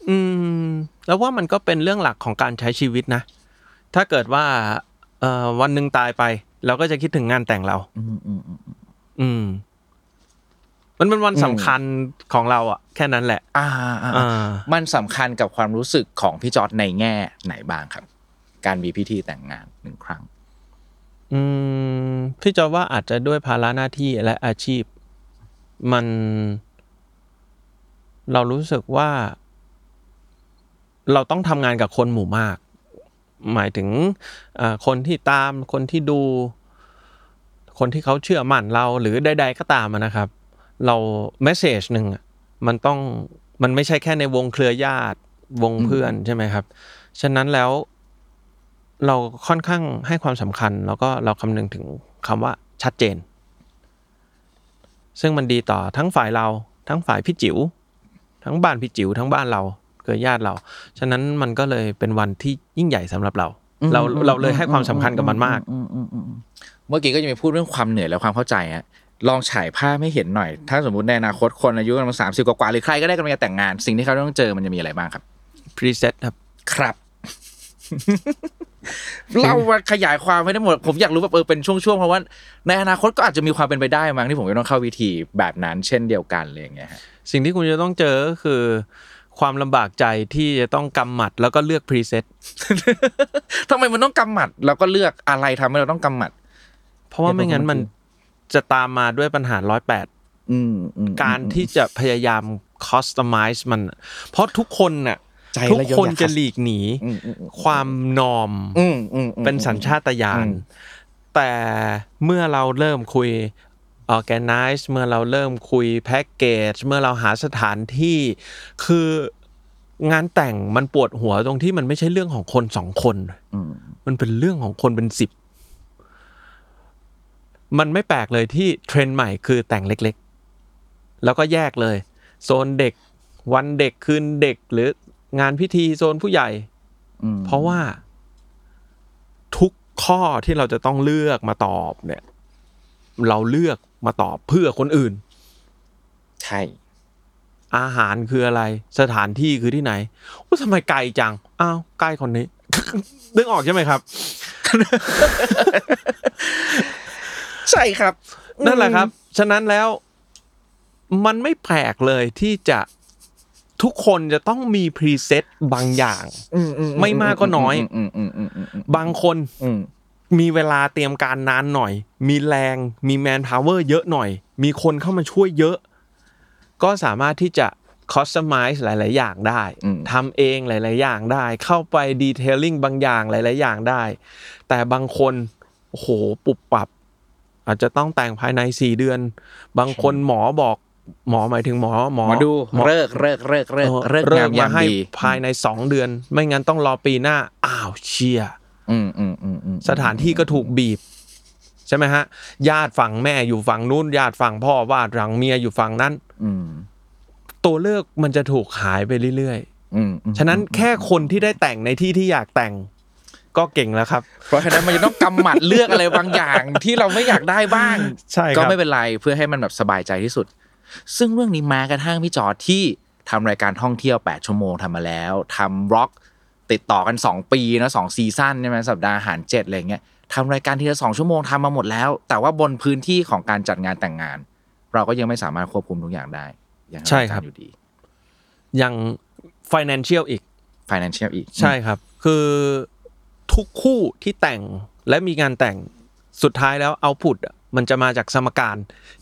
อืม แล้วว่ามันก็เป็นเรื่องหลักของการใช้ชีวิตนะ ถ้าเกิดว่าเอ่อวันหนึ่งตายไป เราก็จะคิดถึงงานแต่งเรา อืมอืมอืมอื มมันเป็นวันอืมสำคัญของเราอะแค่นั้นแหละ อ่าอ่าอ่ามันสำคัญกับความรู้สึกของพี่จอร์ดในแง่ไหนบ้างครับ การมีพิธีแต่งงานหนึ่งครั้ง อืมพี่จะว่าอาจจะด้วยภาระหน้าที่และอาชีพ มัน เรารู้สึกว่า เราต้องทำงานกับคนหมู่มาก หมายถึงอ่าคนที่ตามคนที่ดู คนที่เขาเชื่อมั่นเราหรือใดๆก็ตามอะนะครับ เราเมสเซจหนึ่งอะมันต้องมันไม่ใช่แค่ในวงเครือญาติวงเพื่อนใช่ไหมครับ ฉะนั้นแล้ว เราค่อนข้างให้ความสำคัญ แล้วก็เราคำนึงถึงคำว่าชัดเจน ซึ่งมันดีต่อทั้งฝ่ายเรา ทั้งฝ่ายพี่จิ๋วทั้งบ้านพี่จิ๋วทั้งบ้านเราเครือญาติเรา ฉะนั้นมันก็เลยเป็นวันที่ยิ่งใหญ่สำหรับเรา เราเราเลยให้ความสำคัญกับมันมากเมื่อกี้ก็จะมีพูดเรื่องความเหนื่อยและความเข้าใจฮะ ลองฉายภาพให้เห็นหน่อย ถ้าสมมติในอนาคตคนอายุประมาณสามสิบกว่าๆหรือใครก็ได้กำลังจะแต่งงาน สิ่งที่เขาต้องเจอมันจะมีอะไรบ้างครับpreset ครับครับเรามาขยายความไม่ได้หมด ผมอยากรู้แบบเออเป็นช่วงๆเพราะว่า ในอนาคตก็อาจจะมีความเป็นไปได้มั้งที่ผมจะต้องเข้าวิธีแบบนั้นเช่นเดียวกันเลยอย่างเงี้ยฮะสิ่งที่คุณจะต้องเจอก็คือ ความลำบากใจที่จะต้องกำหมัดแล้วก็เลือก presetทำไมมันต้องกำหมัดแล้วก็เลือกอะไรทำให้เราต้องกำหมัด เพราะว่าไม่งั้นมัน จะตามมาด้วยปัญหาร้อยแปดอืมอืมการที่จะพยายามคอสตอมไมซ์มัน เพราะทุกคนน่ะใจทุกละเอียดคนอยากจะหลีกหนีอืมอืมอืมความนอมอืมอืมอืมเป็นสัญชาตญาณอืมแต่เมื่อเราเริ่มคุย organize เมื่อเราเริ่มคุยแพ็กเกจเมื่อเราหาสถานที่ คืองานแต่งมันปวดหัวตรงที่มันไม่ใช่เรื่องของคนสองคนอืมมันเป็นเรื่องของคนเป็นสิบ มันไม่แปลกเลยที่เทรนด์ใหม่คือแต่งเล็กๆ แล้วก็แยกเลย โซนเด็กวันเด็กคืนเด็กหรืองานพิธีโซนผู้ใหญ่อืมเพราะว่า ทุกข้อที่เราจะต้องเลือกมาตอบเนี่ย เราเลือกมาตอบเพื่อคนอื่น ใช่ อาหารคืออะไร สถานที่คือที่ไหนว่าทำไมไกลจังอ้าวใกล้คนนี้นึกออกใช่ไหมครับ ใช่ครับ นั่นแหละครับ ฉะนั้นแล้วมันไม่แปลกเลยที่จะทุกคนจะต้องมี preset บางอย่างอือืไม่มากก็น้อยอืมอืมอืมอืมอืมบางคนอืมมีเวลาเตรียมการนานหน่อย มีแรง มี manpower เยอะหน่อย มีคนเข้ามาช่วยเยอะ ก็สามารถที่จะ customize หลาย ๆ อย่างได้อืมทำเองหลาย ๆ อย่างได้ เข้าไป detailing บางอย่างหลาย ๆ อย่างได้ แต่บางคนโอ้โหปุบปับ อาจจะต้องแต่งภายในสี่เดือน บางคนหมอบอกหมอหมายถึงหมอหมอหมอดูหมอเลิกเลิกเลิกเลิกเออเลิกเลิงากมยามมาให้ดีภายในสองเดือน ไม่งั้นต้องรอปีหน้าอ้าวเชียอืมอืมอืมอืมสถานที่ก็ถูกบีบ ใช่ไหมฮะ ญาติฝั่งแม่อยู่ฝั่งนู้น ญาติฝั่งพ่อว่าฝั่งเมียอยู่ฝั่งนั้น อืมตัวเลือกมันจะถูกหายไปเรื่อยอืมอืมๆฉะนั้นแค่คนที่ได้แต่งในที่ที่อยากแต่ง ก็เก่งแล้วครับ เพราะฉะนั้นมันจะต้องกำหมัดเลือกอะไรบางอย่างที่เราไม่อยากได้บ้างใช่ครับก็ไม่เป็นไรเพื่อให้มันแบบสบายใจที่สุด ซึ่งเรื่องนี้แม้กระทั่งพี่จอร์จที่ทำรายการท่องเที่ยว 8 ชั่วโมงทำมาแล้วทำ vlog ติดต่อกัน 2 ปีนะสอง season ใช่ไหมสัปดาห์อาหารเจ็ดอะไรเงี้ยทำรายการทีละสองชั่วโมงทำมาหมดแล้ว แต่ว่าบนพื้นที่ของการจัดงานแต่งงาน เราก็ยังไม่สามารถควบคุมทุกอย่างได้ยังทำใช่ครับยากาอยู่ดีอย่าง financial อีก financial อีก ใช่ครับ คือ ทุกคู่ที่แต่งและมีงานแต่งสุดท้ายแล้ว output มันจะมาจากสมการ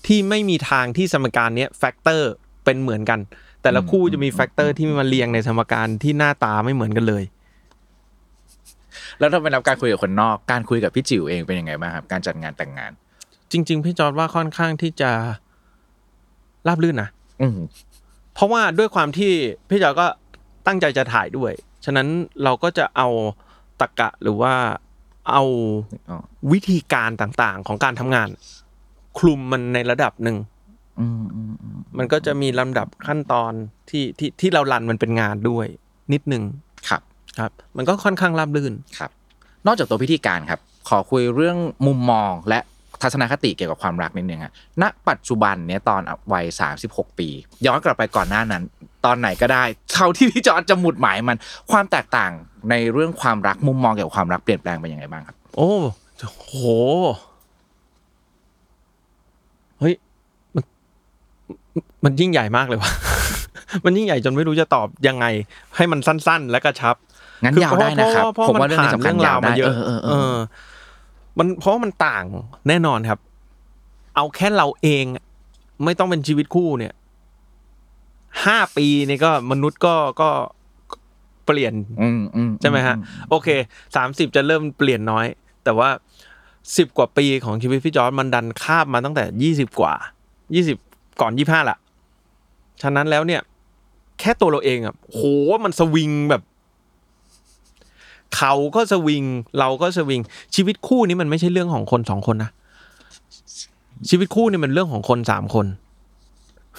ที่ไม่มีทางที่สมการเนี้ย factor เป็นเหมือนกัน แต่ละคู่จะมี factor ที่มาเรียงในสมการที่หน้าตาไม่เหมือนกันเลย แล้วถ้าเป็นรับการคุยกับคนนอก การคุยกับพี่จิ๋วเองเป็นยังไงบ้างครับ การจัดงานแต่งงาน จริง ๆ พี่จอร์ดว่าค่อนข้างที่จะราบรื่นนะอืมเพราะว่าด้วยความที่พี่จอร์ดก็ตั้งใจจะถ่ายด้วย ฉะนั้นเราก็จะเอา ตรกกะหรือว่าเอาอ๋อวิธีการต่างๆ ของการทำงาน คลุมมันในระดับหนึ่งอืมอืมอืมมันก็จะมีลำดับขั้นตอนที่ที่ที่เรารันมันเป็นงานด้วย นิดหนึ่งครับครับ มันก็ค่อนข้างราบรื่นครับ นอกจากตัวพิธีการครับ ขอคุยเรื่องมุมมองและทัศนคติเกี่ยวกับความรักนิดนึงฮะณ ปัจจุบันเนี้ยตอนวัย36ปี ย้อนกลับไปก่อนหน้านั้น ตอนไหนก็ได้เท่าที่พี่จอร์จจะหมุดหมายมันความแตกต่าง ในเรื่องความรักมุมมองเกี่ยวกับความรักเปลี่ยนแปลงไปยังไงบ้างครับ โอ้โหเฮ้ยมันมันยิ่งใหญ่มากเลยว่ะมันยิ่งใหญ่จนไม่รู้จะตอบยังไง ให้มันสั้น ๆ และกระชับงั้นคือยาวได้นะครับเพราะผมว่าว่าเรื่องนี้สำคัญผ่ยาวได้เยเออะอเออเอเอออมันเพราะว่ามันต่างแน่นอนครับ เอาแค่เราเอง ไม่ต้องเป็นชีวิตคู่เนี่ยห้าปีนี่ก็มนุษย์ก็ก็ เปลี่ยนอืมอืมใช่ไหมฮะ โอเคสามสิบจะเริ่มเปลี่ยนน้อย แต่ว่าสิบกว่าปีของชีวิตพี่จอร์ดมันดันคาบมาตั้งแต่ยี่สิบกว่ายี่สิบก่อนยี่ห้าละฉะนั้นแล้วเนี่ย แค่ตัวเราเองอะโหมันสวิงแบบเขาก็สวิง เราก็สวิง ชีวิตคู่นี้มันไม่ใช่เรื่องของคนสองคนนะชีวิตคู่นี่มันเรื่องของคนสามคน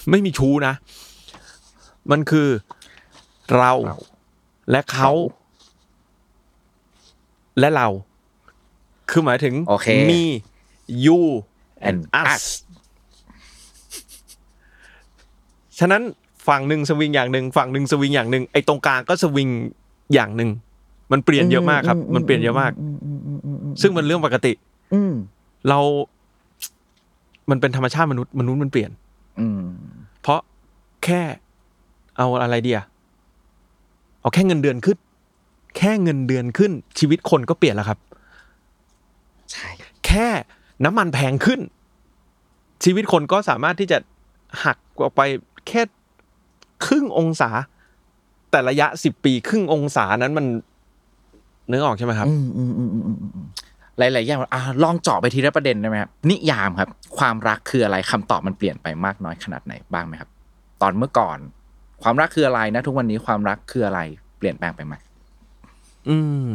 ไม่มีชู้นะ มันคือเรา และเขาและเรา คือหมายถึงโอเคมี you and us us ฉะนั้นฝั่งหนึ่งสวิงอย่างหนึ่งฝั่งหนึ่งสวิงอย่างหนึ่งไอ้ตรงกลางก็สวิงอย่างหนึ่งมันเปลี่ยนเยอะมากครับ มันเปลี่ยนเยอะมาก ซึ่งมันเรื่องปกติ อืมเรา มันเป็นธรรมชาติมนุษย์มนุษย์มันเปลี่ยน อืมเพราะแค่เอาอะไรเดีย เอาแค่เงินเดือนขึ้น แค่เงินเดือนขึ้น ชีวิตคนก็เปลี่ยนแล้วครับ ใช่ แค่น้ำมันแพงขึ้น ชีวิตคนก็สามารถที่จะหักออกไปแค่ครึ่งองศา แต่ระยะสิบปี ครึ่งองศานั้นมันนึกออกใช่ไหมครับอืมอืมอืมอืมอืมอืมหลาย ๆ อย่างอะลองเจาะไปทีละประเด็นได้ไหมครับนิยามครับ ความรักคืออะไรคำตอบมันเปลี่ยนไปมากน้อยขนาดไหนบ้างไหมครับ ตอนเมื่อก่อน ความรักคืออะไรนะ ทุกวันนี้ความรักคืออะไร เปลี่ยนแปลงไปไหมอืม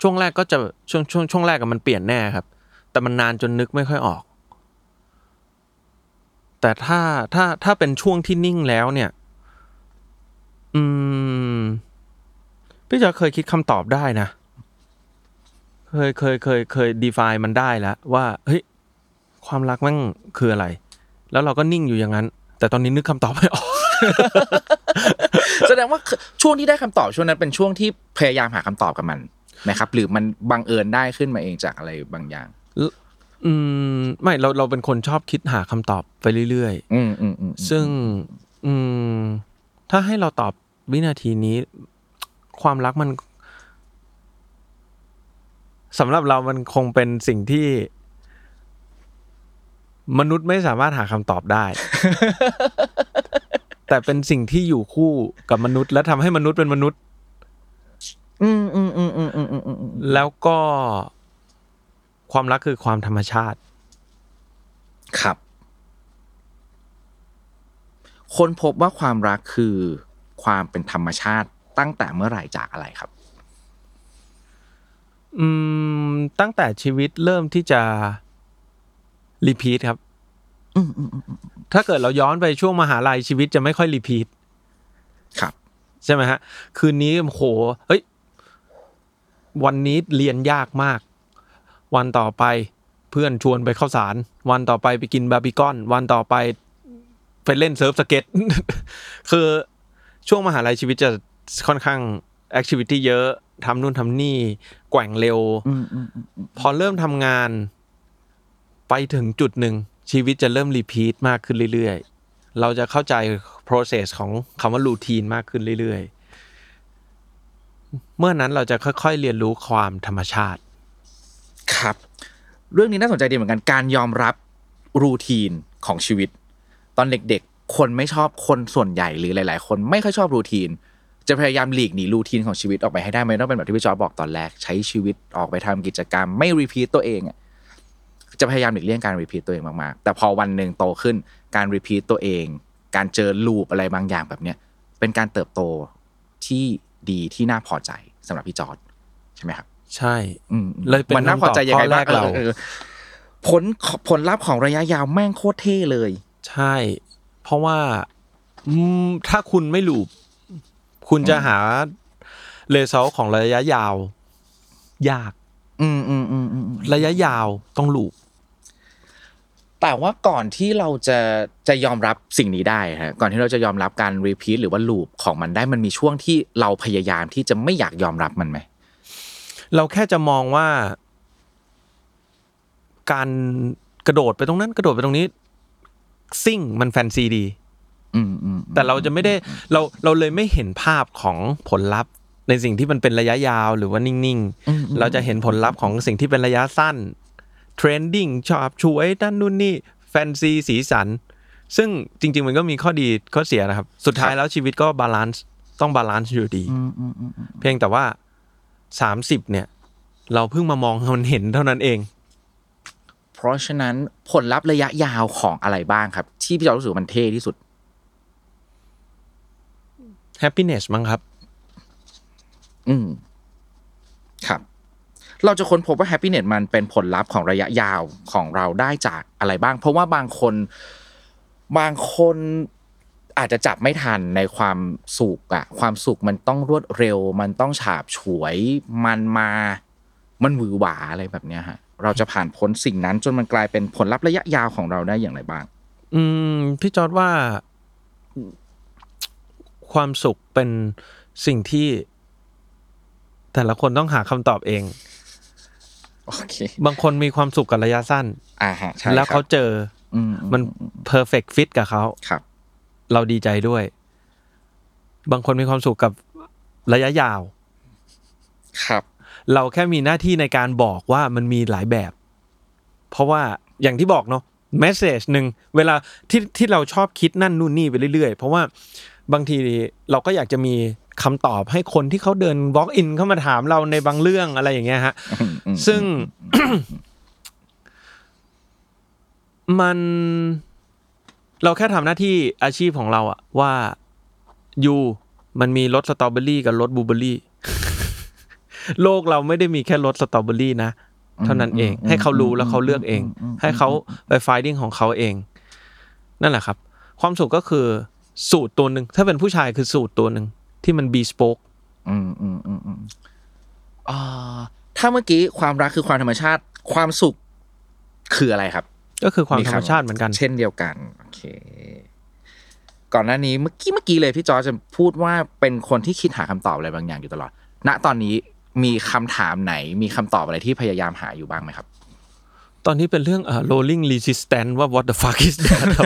ช่วงแรกก็จะช่วงช่วงช่วงแรกกับมันเปลี่ยนแน่ครับ แต่มันนานจนนึกไม่ค่อยออก แต่ถ้าถ้าถ้าเป็นช่วงที่นิ่งแล้วเนี่ย อืม พี่จะเคยคิดคำตอบได้นะเคยเคยเคยเคย define มันได้แล้วว่าเฮ้ยความรักมันคืออะไร แล้วเราก็นิ่งอยู่อย่างนั้น แต่ตอนนี้นึกคำตอบไม่ออก แสดงว่าช่วงที่ได้คำตอบช่วงนั้นเป็นช่วงที่พยายามหาคำตอบกับมันนะครับ หรือมันบังเอิญได้ขึ้นมาเองจากอะไรบางอย่าง อืมไม่เราเราเป็นคนชอบคิดหาคำตอบไปเรื่อยๆอืมอืมอืมซึ่ง อืม ถ้าให้เราตอบวินาทีนี้ ความรักมันสำหรับเรามันคงเป็นสิ่งที่ มนุษย์ไม่สามารถหาคำตอบได้ แต่เป็นสิ่งที่อยู่คู่กับมนุษย์ และทำให้มนุษย์เป็นมนุษย์ อืมอืมอืมอืมอืมอืมแล้วก็ความรักคือความธรรมชาติ ครับ คนพบว่าความรักคือความเป็นธรรมชาติตั้งแต่เมื่อไหร่จากอะไรครับ อืม ตั้งแต่ชีวิตเริ่มที่จะ repeat ครับ ถ้าเกิดเราย้อนไปช่วงมหาลัยชีวิตจะไม่ค่อย repeat ครับ ใช่ไหมฮะ คืนนี้โหเฮ้ย วันนี้เรียนยากมาก วันต่อไปเพื่อนชวนไปข้าวสาร วันต่อไปไปกินบาร์บีกอน วันต่อไปไปเล่นเซิร์ฟสเก็ต คือช่วงมหาลัยชีวิตจะค่อนข้าง activity เยอะทำนู่นทำนี่ แกว่งเร็วอืมอืมอืมอืมพอเริ่มทำงาน ไปถึงจุดหนึ่ง ชีวิตจะเริ่ม repeat มากขึ้นเรื่อยๆ เราจะเข้าใจ process ของคำว่า routine มากขึ้นเรื่อยๆ เมื่อนั้นเราจะค่อยๆ เรียนรู้ความธรรมชาติ ครับ เรื่องนี้น่าสนใจดีเหมือนกันการยอมรับ routine ของชีวิต ตอนเด็กๆ คนไม่ชอบคนส่วนใหญ่หรือหลาย ๆ คนไม่ค่อยชอบ routine จะพยายามหลีกหนี routine ของชีวิตออกไปให้ได้ไหมต้องเป็นแบบที่พี่จอร์จบอกตอนแรก ใช้ชีวิตออกไปทำกิจกรรม ไม่ repeat ตัวเองอะ จะพยายามหลีกเลี่ยงการ repeat ตัวเองมากๆ แต่พอวันหนึ่งโตขึ้นการ repeat ตัวเอง การเจอ loop อะไรบางอย่างแบบเนี้ยเป็นการเติบโตที่ดีที่น่าพอใจสำหรับพี่จอร์จใช่ไหมครับ ใช่อืมเลยเป็นมันน่าพอใจยังไงบ้างคำตอบข้อแรกเราออออผลผลลัพธ์ของระยะยาวแม่งโคตรเท่เลย ใช่ เพราะว่าอืมถ้าคุณไม่ลูปคุณจะหาเรซลของระยะยาว ยาก อืมอืมอืมอืมอืมระยะยาวต้องลูป แต่ว่าก่อนที่เราจะจะยอมรับสิ่งนี้ได้ฮะก่อนที่เราจะยอมรับการรีพีทหรือว่าลูปของมันได้มันมีช่วงที่เราพยายามที่จะไม่อยากยอมรับมันไหมเราแค่จะมองว่า การกระโดดไปตรงนั้นกระโดดไปตรงนี้ ซึ่งมันแฟนซีดีอืมอืมแต่เราจะไม่ได้เราเราเลยไม่เห็นภาพของผลลัพธ์ ในสิ่งที่มันเป็นระยะยาวหรือว่านิ่งๆ เราจะเห็นผลลัพธ์ของสิ่งที่เป็นระยะสั้น trending ชอบช่วยนั่นนู่นนี่แฟนซีสีสัน ซึ่งจริง ๆ มันก็มีข้อดีข้อเสียนะครับ สุดท้ายแล้วชีวิตก็ balanceต้อง balance อยู่ดีอืมอืมอืมอืมเพียงแต่ว่าสามสิบเนี่ย เราเพิ่งมามองมันเห็นเท่านั้นเอง เพราะฉะนั้นผลลัพธ์ระยะยาวของอะไรบ้างครับ ที่พี่จอร์จรู้สึกว่ามันเท่ที่สุด happiness มั้งครับ อืมครับ เราจะค้นพบว่า happiness มันเป็นผลลัพธ์ของระยะยาวของเราได้จากอะไรบ้าง เพราะว่าบางคนบางคนอาจจะจับไม่ทันในความสุขอะความสุขมันต้องรวดเร็ว มันต้องฉาบฉวยมันมามันหวือหวาอะไรแบบเนี้ยฮะเราจะผ่านพ้นสิ่งนั้นจนมันกลายเป็นผลลัพธ์ระยะยาวของเราได้อย่างไรบ้าง อืมพี่จอร์ดว่า ความสุขเป็นสิ่งที่ แต่ละคนต้องหาคำตอบเอง โอเค บางคนมีความสุขกับระยะสั้น อ่าฮะใช่แล้วคเขารับเจออืมมัน perfect fit กับเขาครับ เราดีใจด้วย บางคนมีความสุขกับระยะยาว ครับ เราแค่มีหน้าที่ในการบอกว่ามันมีหลายแบบ เพราะว่าอย่างที่บอกเนาะแมสเซจหนึ่งเวลาที่ที่เราชอบคิดนั่นนู่นนี่ไปเรื่อยๆ เพราะว่าบางทีเราก็อยากจะมี คำตอบให้คนที่เขาเดิน walk in เข้ามาถามเราในบางเรื่องอะไรอย่างเงี้ยฮะซึ่ง มันเราแค่ทำหน้าที่อาชีพของเราอะว่า you มันมีรสสตรอเบอรี่กับรสบลูเบอรี่ โลกเราไม่ได้มีแค่รสสตรอเบอรี่นะเท่านั้นเอง ให้เขารู้แล้วเขาเลือกเอง ให้เขาไป finding ของเขาเอง นั่นแหละครับ ความสุขก็คือสูทตัวหนึ่งถ้าเป็นผู้ชายคือสูทตัวหนึ่ง ที่มัน bespokeอืมอืมอืมอืมอ่าถ้าเมื่อกี้ความรักคือความธรรมชาติความสุขคืออะไรครับ ก็คือความธรรมชาติเหมือนกัน เช่นเดียวกันโอเค ก่อนหน้านี้เมื่อกี้เมื่อกี้เลยพี่จอร์จจะพูดว่าเป็นคนที่คิดหาคำตอบอะไรบางอย่างอยู่ตลอด ณตอนนี้มีคำถามไหน มีคำตอบอะไรที่พยายามหาอยู่บ้างไหมครับ ตอนนี้เป็นเรื่องอ่า rolling resistance ว่า what the fuck is that ครับ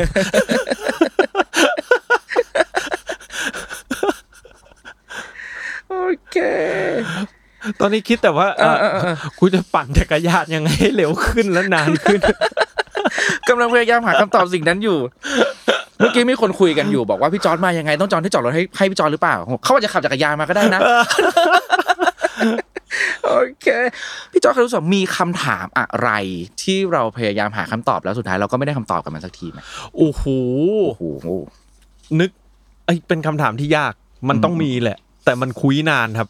โอ เค ตอนนี้คิดแต่ว่าเอ่อกูจะปั่นจักรยานยังไงให้เร็วขึ้นและนานขึ้นกำลังพยายามหาคำตอบสิ่งนั้นอยู่ เมื่อกี้มีคนคุยกันอยู่บอกว่าพี่จอร์ดมายังไง ต้องจอดที่จอดรถให้ให้พี่จอร์ดหรือเปล่าเขาอาจจะขับจักรยานมาก็ได้นะโอเค พี่จอร์ดเคยรู้สึกมีคำถามอะไร ที่เราพยายามหาคำตอบแล้วสุดท้ายเราก็ไม่ได้คำตอบกับมันสักทีไหมโอ้โหโอ้โหนึกไอ้ยเป็นคำถามที่ยาก มันต้องมีแหละ แต่มันคุยนานครับ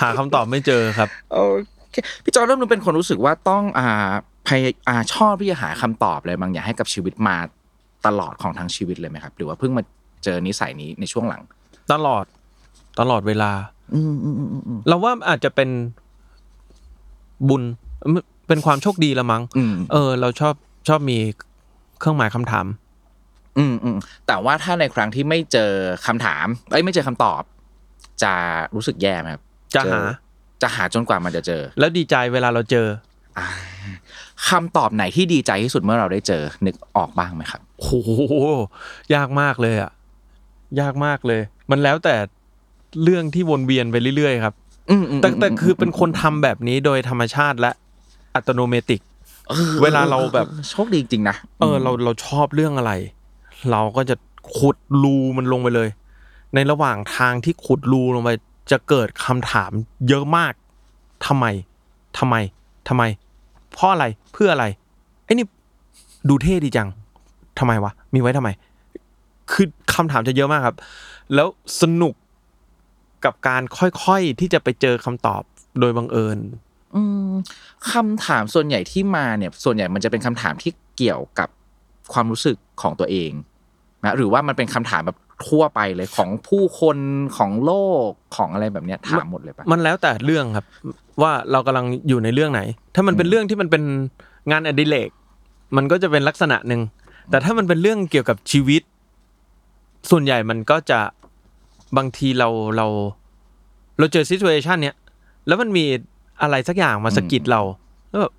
หาคำตอบไม่เจอครับโอเคพี่จอร์ดเริ่มเป็นคนรู้สึกว่าต้องอ่าพยอ่าชอบที่จะหาคำตอบอะไรบางอย่างให้กับชีวิตมาตลอดของทั้งชีวิตเลยไหมครับ หรือว่าเพิ่งมาเจอนิสัยนี้ในช่วงหลัง ตลอดตลอดเวลา อืมอืมอืมอืมเราว่าอาจจะเป็นบุญเป็นความโชคดีละมั้งอืมเออ เราชอบชอบมีเครื่องหมายคำถาม อืมอืมแต่ว่าถ้าในครั้งที่ไม่เจอคำถามเอ้ยไม่เจอคำตอบ จะรู้สึกแย่ไหมครับจะหาเอจะหาจนกว่ามันจะเจอ แล้วดีใจเวลาเราเจอคำตอบไหนที่ดีใจที่สุดเมื่อเราได้เจอ นึกออกบ้างไหมครับโหยากมากเลยอะ ยากมากเลย มันแล้วแต่เรื่องที่วนเวียนไปเรื่อยๆครับอืมอืมแต่แต่คือเป็นคนทำแบบนี้โดยธรรมชาติและอัตโนเมติกออเวลาเราแบบโชคดีจริงๆนะเออ เราเราชอบเรื่องอะไร เราก็จะขุดรูมันลงไปเลย ในระหว่างทางที่ขุดรูลงไปจะเกิดคำถามเยอะมากทำไมทำไมทำไม เพราะอะไร เพื่ออะไร ไอ้นี่ดูเท่ดีจังทำไมวะ มีไว้ทำไม คือคำถามจะเยอะมากครับ แล้วสนุกกับการค่อยๆที่จะไปเจอคำตอบโดยบังเอิญอืมคำถามส่วนใหญ่ที่มาเนี่ย ส่วนใหญ่มันจะเป็นคำถามที่เกี่ยวกับความรู้สึกของตัวเองนะหรือว่ามันเป็นคำถามแบบ ทั่วไปเลยของผู้คนของโลกของอะไรแบบเนี้ยถามหมดเลยปะมันแล้วแต่เรื่องครับ ว่าเรากำลังอยู่ในเรื่องไหน ถ้ามันเป็นเรื่องที่มันเป็นงานอดิเรกมันก็จะเป็นลักษณะหนึ่งแต่ถ้ามันเป็นเรื่องเกี่ยวกับชีวิต ส่วนใหญ่มันก็จะบางทีเราเรา เราเจอซิ t u เอชันเนี้ยแล้วมันมีอะไรสักอย่างมาสะกิดเราแล้วแบบ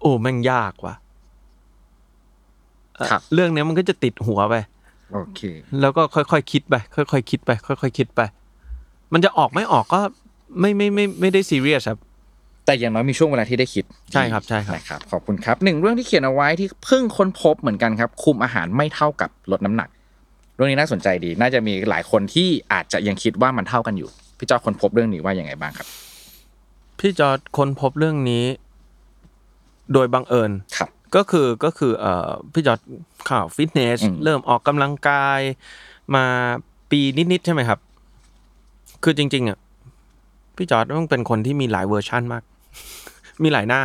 โอ้แม่งยากว่ะเอ่อครับเรื่องเนี้ยมันก็จะติดหัวไป โอเค แล้วก็ค่อยๆคิดไปค่อยๆคิดไปค่อยๆคิดไป มันจะออกไม่ออกก็ไม่ไม่ไม่ไม่ได้ซีเรียสครับ แต่อย่างน้อยมีช่วงเวลาที่ได้คิดใช่ครับใช่ครับนะครับ ขอบคุณครับหนึ่งเรื่องที่เขียนเอาไว้ที่เพิ่งค้นพบเหมือนกันครับ คุมอาหารไม่เท่ากับลดน้ำหนัก เรื่องนี้น่าสนใจดี น่าจะมีหลายคนที่อาจจะยังคิดว่ามันเท่ากันอยู่พี่จอร์จค้นพบเรื่องนี้ว่ายังไงบ้างครับ พี่จอร์จค้นพบเรื่องนี้ โดยบังเอิญครับ ก็คือก็คือเอ่อพี่จอร์จเข้าฟิตเนสอืมเริ่มออกกำลังกายมาปีนิดๆใช่ไหมครับ คือจริง ๆอะพี่จอร์จต้องเป็นคนที่มีหลายเวอร์ชันมาก มีหลายหน้า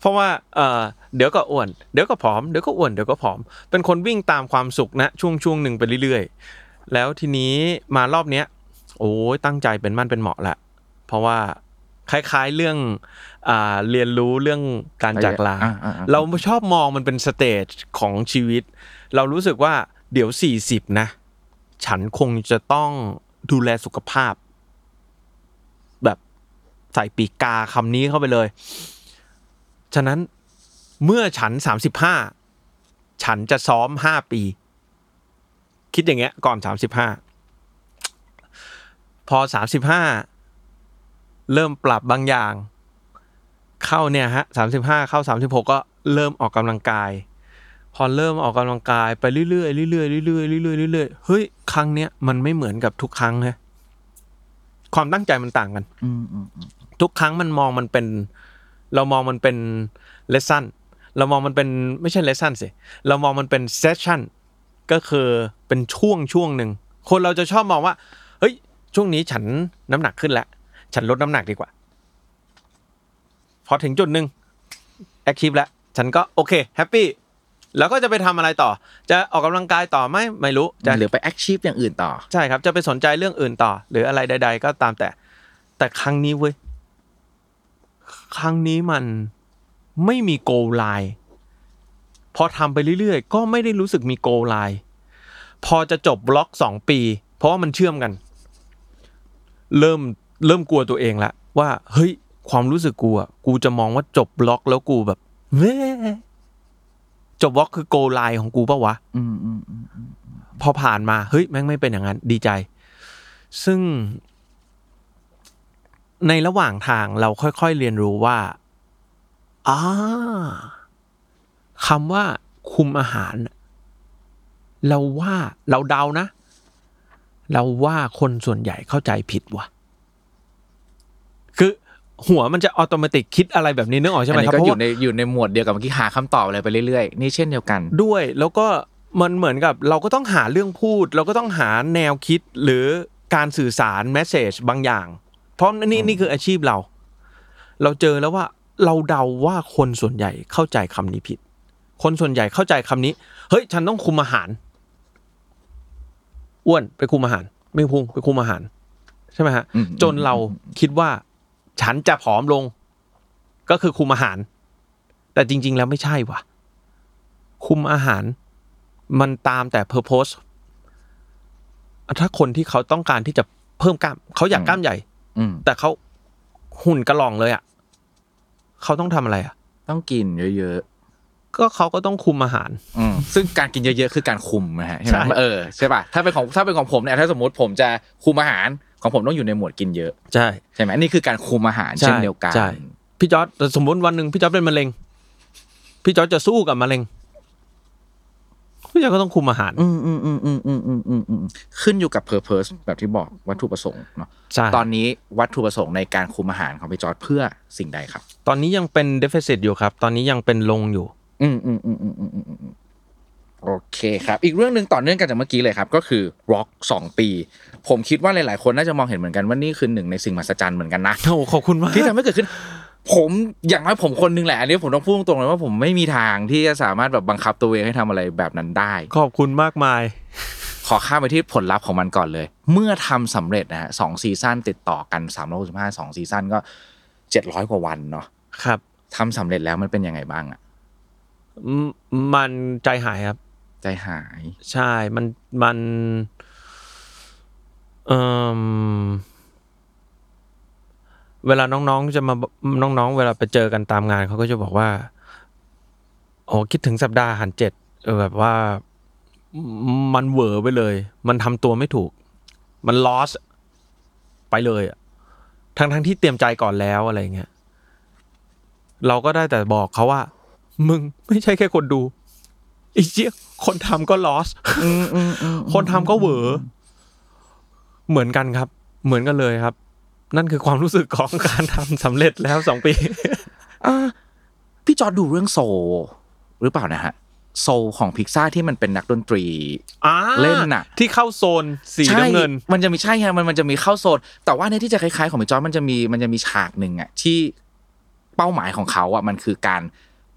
เพราะว่าเอ่อเดี๋ยวก็อ้วนเดี๋ยวก็ผอมเดี๋ยวก็อ้วนเดี๋ยวก็ผอม เป็นคนวิ่งตามความสุขนะช่วงช่วงหนึ่งไปเรื่อยๆ แล้วทีนี้มารอบเนี้ยโอ้ยตั้งใจเป็นมั่นเป็นเหมาะแหละเพราะว่า คล้ายๆเรื่องอ่าเรียนรู้เรื่องการจากลาอ่าอ่าอ่าเราชอบมองมันเป็น stage ของชีวิต เรารู้สึกว่าเดี๋ยวสี่สิบนะ ฉันคงจะต้องดูแลสุขภาพ แบบใส่ปีกกาคำนี้เข้าไปเลย ฉะนั้นเมื่อฉันสามสิบห้าฉันจะซ้อมห้าปี คิดอย่างเงี้ย ก่อนสามสิบห้าพอสามสิบห้า เริ่มปรับบางอย่าง เข้าเนี่ยฮะสามสิบห้าเข้าสามสิบหกก็เริ่มออกกำลังกาย พอเริ่มออกกำลังกายไปเรื่อยๆเรื่อยๆเรื่อยๆเรื่อยๆเรื่อยๆเฮ้ยครั้งเนี้ยมันไม่เหมือนกับทุกครั้งเลยความตั้งใจมันต่างกันอืมอืมอืมทุกครั้งมันมองมันเป็น เรามองมันเป็นเลส s ั n เรามองมันเป็นไม่ใช่ lesson สิเรามองมันเป็น session ก็คือเป็นช่วงช่วงหนึ่งคนเราจะชอบมองว่า เฮ้ย ช่วงนี้ฉันน้ำหนักขึ้นแล้ว ฉันลดน้ำหนักดีกว่า พอถึงจุดหนึ่งแอคทีฟแล้ว ฉันก็โอเค happyแล้วก็จะไปทำอะไรต่อ จะออกกำลังกายต่อไหมไม่รู้จะหรือไป achieve อย่างอื่นต่อ ใช่ครับ จะไปสนใจเรื่องอื่นต่อ หรืออะไรใด ๆ ก็ตามแต่ แต่ครั้งนี้เว้ย ครั้งนี้มันไม่มี goal line พอทำไปเรื่อยๆ ก็ไม่ได้รู้สึกมี goal line พอจะจบ vlog สองปี เพราะว่ามันเชื่อมกัน เริ่ม เริ่มกลัวตัวเองละว่าเฮ้ยความรู้สึกกูอะกูจะมองว่าจบ vlog แล้วกูแบบเว้จบบล็อกคือโกลไลของกูปะวะพอผ่านมาเฮ้ยแม่งไม่เป็นอย่างนั้น ดีใจ ซึ่ง ในระหว่างทางเราค่อยๆเรียนรู้ว่าอ่าคำว่าคุมอาหาร เราว่าเราเดานะ เราว่าคนส่วนใหญ่เข้าใจผิดว่ะ หัวมันจะ automatic คิดอะไรแบบนี้นึกออกใช่ไหมอันคนี้รับก็เพราะอยู่ว่าในอยู่ในหมวดเดียวกับเมื่อกี้หาคำตอบอะไรไปเรื่อยๆนี่เช่นเดียวกัน ด้วยแล้วก็มันเหมือนกับเราก็ต้องหาเรื่องพูด เราก็ต้องหาแนวคิดหรือการสื่อสาร message บางอย่าง เพราะนี่นี่คืออาชีพเรา เราเจอแล้วว่าเราเดาว่าคนส่วนใหญ่เข้าใจคำนี้ผิด คนส่วนใหญ่เข้าใจคำนี้ เฮ้ย ฉันต้องคุมอาหารอ้วนไปคุมอาหาร ไม่พุงไปคุมอาหาร ใช่ไหมฮะอืมจนเราคิดว่า ฉันจะผอมลง ก็คือคุมอาหาร แต่จริง ๆ แล้วไม่ใช่ว่ะ คุมอาหารมันตามแต่ purpose ถ้าคนที่เขาต้องการที่จะเพิ่มกล้าม เขาอยากกล้ามใหญ่อืมแต่เขาหุ่นกระหล่องเลยอะเขาต้องทำอะไรอะ ต้องกินเยอะก็เขาก็ต้องคุมอาหารๆอืมซึ่งการกินเยอะๆ คือการคุมนะฮะใช่ไหมใช่เออใช่ป่ะถ้าเป็นของถ้าเป็นของผมเนี่ยถ้าสมมติผมจะคุมอาหาร ของผมต้องอยู่ในหมวดกินเยอะใช่ใช่ไหมนี่คือการคุมอาหารเช่นเดียวกันใช่พี่จอร์จสมมติวันหนึ่งพี่จอร์จเป็นมะเร็ง พี่จอร์จจะสู้กับมะเร็งพี่จอร์จก็ต้องคุมอาหาร อืมอืมอืมอืมอืมอืมอืมอืมขึ้นอยู่กับ purpose แบบที่บอกวัตถุประสงค์เนาะใช่ตอนนี้วัตถุประสงค์ในการคุมอาหารของพี่จอร์จเพื่อสิ่งใดครับ ตอนนี้ยังเป็น deficit อยู่ครับ ตอนนี้ยังเป็นลงอยู่ อืมอืมอืมอืมอืมอืมอืมโอเคครับ อีกเรื่องหนึ่งต่อเนื่องกันจากเมื่อกี้เลยครับ ก็คือ vlog สองปี ผมคิดว่าหลาย ๆ คนน่าจะมองเห็นเหมือนกันว่านี่คือหนึ่งในสิ่งมหัศจรรย์เหมือนกันนะโอ้ขอบคุณมากที่ทำให้เกิดขึ้น ผมอย่างน้อยผมคนหนึ่งแหละอันนี้ผมต้องพูดตรงๆเลยว่าผมไม่มีทางที่จะสามารถแบบบังคับตัวเองให้ทำอะไรแบบนั้นได้ ขอบคุณมากมาย ขอข้ามไปที่ผลลัพธ์ของมันก่อนเลย เมื่อทำสำเร็จนะฮะสอง season ติดต่อกันสามร้อยสิบห้าสอง season ก็เจ็ดร้อยกว่าวันเนาะครับทำสำเร็จแล้วมันเป็นยังไงบ้างอะอืมมันใจหายครับ ใจหาย ใช่มันมัน เอ่มเวลาน้องๆจะมาน้องๆ เวลาไปเจอกันตามงานเขาก็จะบอกว่าโอ้คิดถึงสัปดาห์หันเจ็ดเออแบบว่ามันเหวอไปเลย มันทำตัวไม่ถูก มัน lost ไปเลยอะทั้งทั้งๆที่เตรียมใจก่อนแล้วอะไรเงี้ยเราก็ได้แต่บอกเขาว่า มึงไม่ใช่แค่คนดูไอ้เหี้ยคนทำก็ lost คนทำก็เหวอ เหมือนกันครับ เหมือนกันเลยครับ นั่นคือความรู้สึกของการทำสำเร็จแล้วสองปีอ่าพี่จอร์จดูเรื่อง Soul หรือเปล่านะฮะ Soul ของพิกซ่าที่มันเป็นนักดนตรีอ่าเล่นน่ะ ที่เข้าโซนสีใช่น้ำเงิน มันจะมีใช่ฮะมันมันจะมีเข้าโซน แต่ว่าเนี่ยที่จะคล้ายๆ ของพี่จอร์ดมันจะมีมันจะมีฉากหนึ่งอะที่เป้าหมายของเขาอะมันคือการ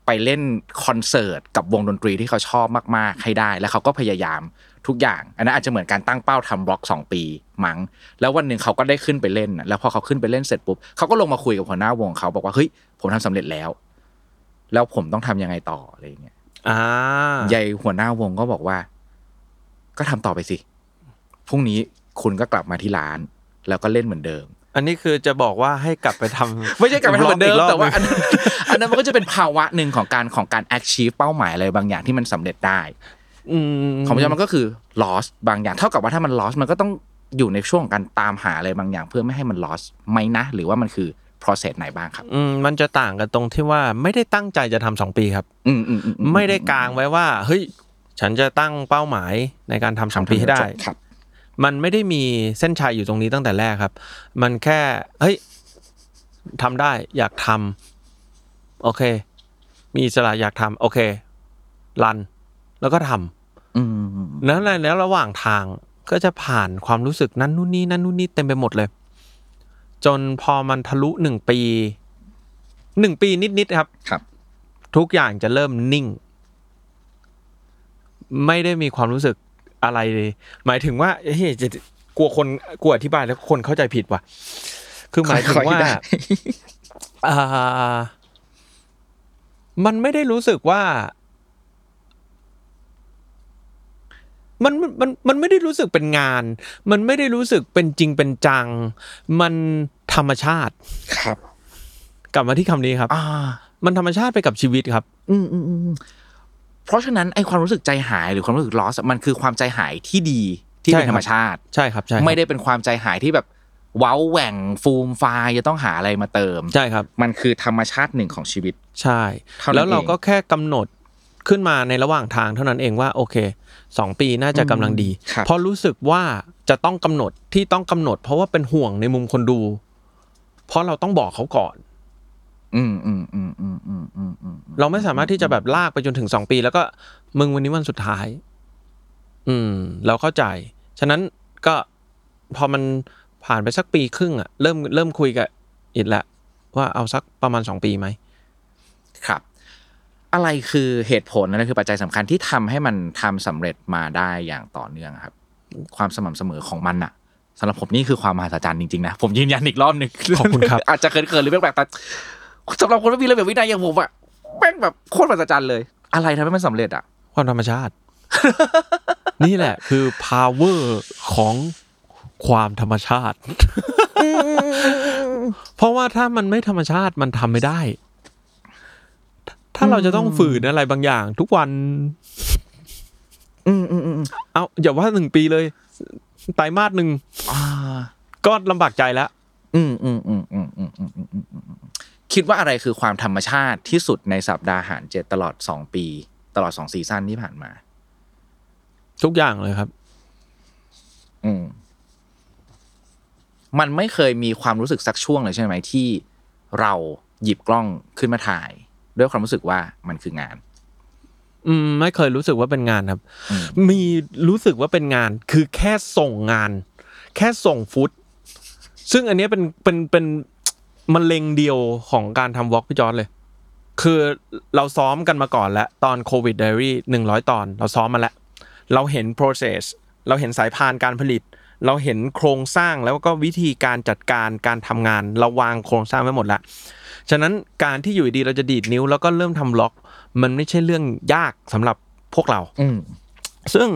ไปเล่นคอนเสิร์ตกับวงดนตรีที่เขาชอบมากๆให้ได้ แล้วเขาก็พยายาม ทุกอย่าง อันนั้นอาจจะเหมือนการตั้งเป้าทำบล็อกสองปีมั้งแล้ววันหนึ่งเขาก็ได้ขึ้นไปเล่นน่ะแล้วพอเขาขึ้นไปเล่นเสร็จปุ๊บเขาก็ลงมาคุยกับหัวหน้าวงเขาบอกว่าเฮ้ยผมทำสำเร็จแล้ว แล้วผมต้องทำยังไงต่ออะไรอย่างเงี้ยอ่ายายหัวหน้าวงก็บอกว่า ก็ทำต่อไปสิพรุ่งนี้คุณก็กลับมาที่ร้าน แล้วก็เล่นเหมือนเดิม อันนี้คือจะบอกว่าให้กลับไปทำไม่ใช่กลับไปทำเหมือนเดิมกรบแต่ว่าหอันนึ่งนั้นอันนั้นมันก็จะเป็นภาวะหนึ่งของการของการ achieve เป้าหมายอะไรบางอย่างที่มันสำเร็จได้อืม ของพี่จอร์จมันก็คือ loss บางอย่างเท่ากับว่าถ้ามัน loss มันก็ต้องอยู่ในช่วงของการตามหาอะไรบางอย่าง เพื่อไม่ให้มัน loss ไหมนะ หรือว่ามันคือ process ไหนบ้างครับอืมมันจะต่างกันตรงที่ว่าไม่ได้ตั้งใจจะทำสองปีครับ อืมอืมอือืไม่ได้กางไว้ว่าเฮ้ยฉันจะตั้งเป้าหมายในการทำสองปีให้ได้ครับ มันไม่ได้มีเส้นชัยอยู่ตรงนี้ตั้งแต่แรกครับ มันแค่เฮ้ยทำได้อยากทำโอเค มีอิสระอยากทำโอเค รัน แล้วก็ทำอืม แล้วในแล้วระหว่างทางก็จะผ่านความรู้สึกนั้นนู่นนี่นั่นนู่นนี่เต็มไปหมดเลย จนพอมันทะลุหนึ่งปีหนึ่งปีนิดๆครับครับ ทุกอย่างจะเริ่มนิ่ง ไม่ได้มีความรู้สึกอะไรเลยหมายถึงว่าเฮ้ยจะกลัวคนกลัวอธิบายแล้วคนเข้าใจผิดว่ะ คือหมายถึงว่าค่อยๆได้อ่ามันไม่ได้รู้สึกว่า มันมันมันมันไม่ได้รู้สึกเป็นงาน มันไม่ได้รู้สึกเป็นจริงเป็นจัง มันธรรมชาติครับ กลับมาที่คำนี้ครับ อ่า มันธรรมชาติไปกับชีวิตครับอืมอืมอืมอืมเพราะฉะนั้นไอความรู้สึกใจหายหรือความรู้สึก loss อะมันคือความใจหายที่ดีที่เป็นใช่ครับธรรมชาติใช่ครับใช่ครับไม่ได้เป็นความใจหายที่แบบเว้าแหว่งฟูมฟายจะต้องหาอะไรมาเติมใช่ครับ มันคือธรรมชาติหนึ่งของชีวิต ใช่เท่านั้นแล้วเราเองก็แค่กำหนดขึ้นมาในระหว่างทางเท่านั้นเองว่า โอเค สองปีน่าจะกำลังดีครับเพราะรู้สึกว่าจะต้องกำหนดที่ต้องกำหนด เพราะว่าเป็นห่วงในมุมคนดู เพราะเราต้องบอกเขาก่อน อืมอืมอืมอืมอืมอืมอืมเราไม่สามารถที่จะแบบลากไปจนถึงสองปีแล้วก็มึงวันนี้วันสุดท้าย อืม เราเข้าใจ ฉะนั้นก็พอมันผ่านไปสักปีครึ่งอะเริ่มเริ่มคุยกับอิดละว่าเอาสักประมาณสองปีไหมครับ อะไรคือเหตุผลอะไรคือปัจจัยสำคัญที่ทำให้มันทำสำเร็จมาได้อย่างต่อเนื่องครับ ความสม่ำเสมอของมันอะสำหรับผมนี่คือความมหัศจรรย์จริงๆนะผมยืนยันอีกรอบหนึ่งขอบคุณครับอาจจะเขินๆหรือแปลกๆแต่สำหรับคนที่มีระเบียบวินัยอย่างผมอะแม่งแบบโคตรมหัศจรรย์เลย อะไรทำให้มันสำเร็จอะความธรรมชาติ นี่แหละคือ power ของความธรรมชาติ เพราะว่าถ้ามันไม่ธรรมชาติมันทำไม่ได้ ถ้าเราจะต้องฝืนอะไรบางอย่าง ทุกวัน อืมอืมอืมเอาอย่าว่าหนึ่งปีเลยตายมาสหนึ่งก็ลำบากใจแล้วอืมอืมอืมอืมอืมอืมอืมคิดว่าอะไรคือความธรรมชาติที่สุดในสัปดาห์หารเจ็ดตลอดสองปี ตลอดสองซีซั่นที่ผ่านมา ทุกอย่างเลยครับ อืมมันไม่เคยมีความรู้สึกสักช่วงเลยใช่ไหมที่เราหยิบกล้องขึ้นมาถ่าย ด้วยความรู้สึกว่ามันคืองาน อืมไม่เคยรู้สึกว่าเป็นงานครับอืมมีรู้สึกว่าเป็นงาน คือแค่ส่งงาน แค่ส่งฟุต ซึ่งอันเนี้ยเป็นเป็นเป็นมันเลงเดียวของการทำวอล์กพี่จอร์ดเลย คือเราซ้อมกันมาก่อนแล้ว ตอนโควิดไดรี่หนึ่งร้อยตอน เราซ้อมมาแล้ว เราเห็น process เราเห็นสายพานการผลิต เราเห็นโครงสร้างแล้วก็วิธีการจัดการการทำงาน เราวางโครงสร้างไว้หมดแล้ว ฉะนั้นการที่อยู่ดีเราจะดีดนิ้วแล้วก็เริ่มทำล็อก มันไม่ใช่เรื่องยากสำหรับพวกเราอืมซึ่ง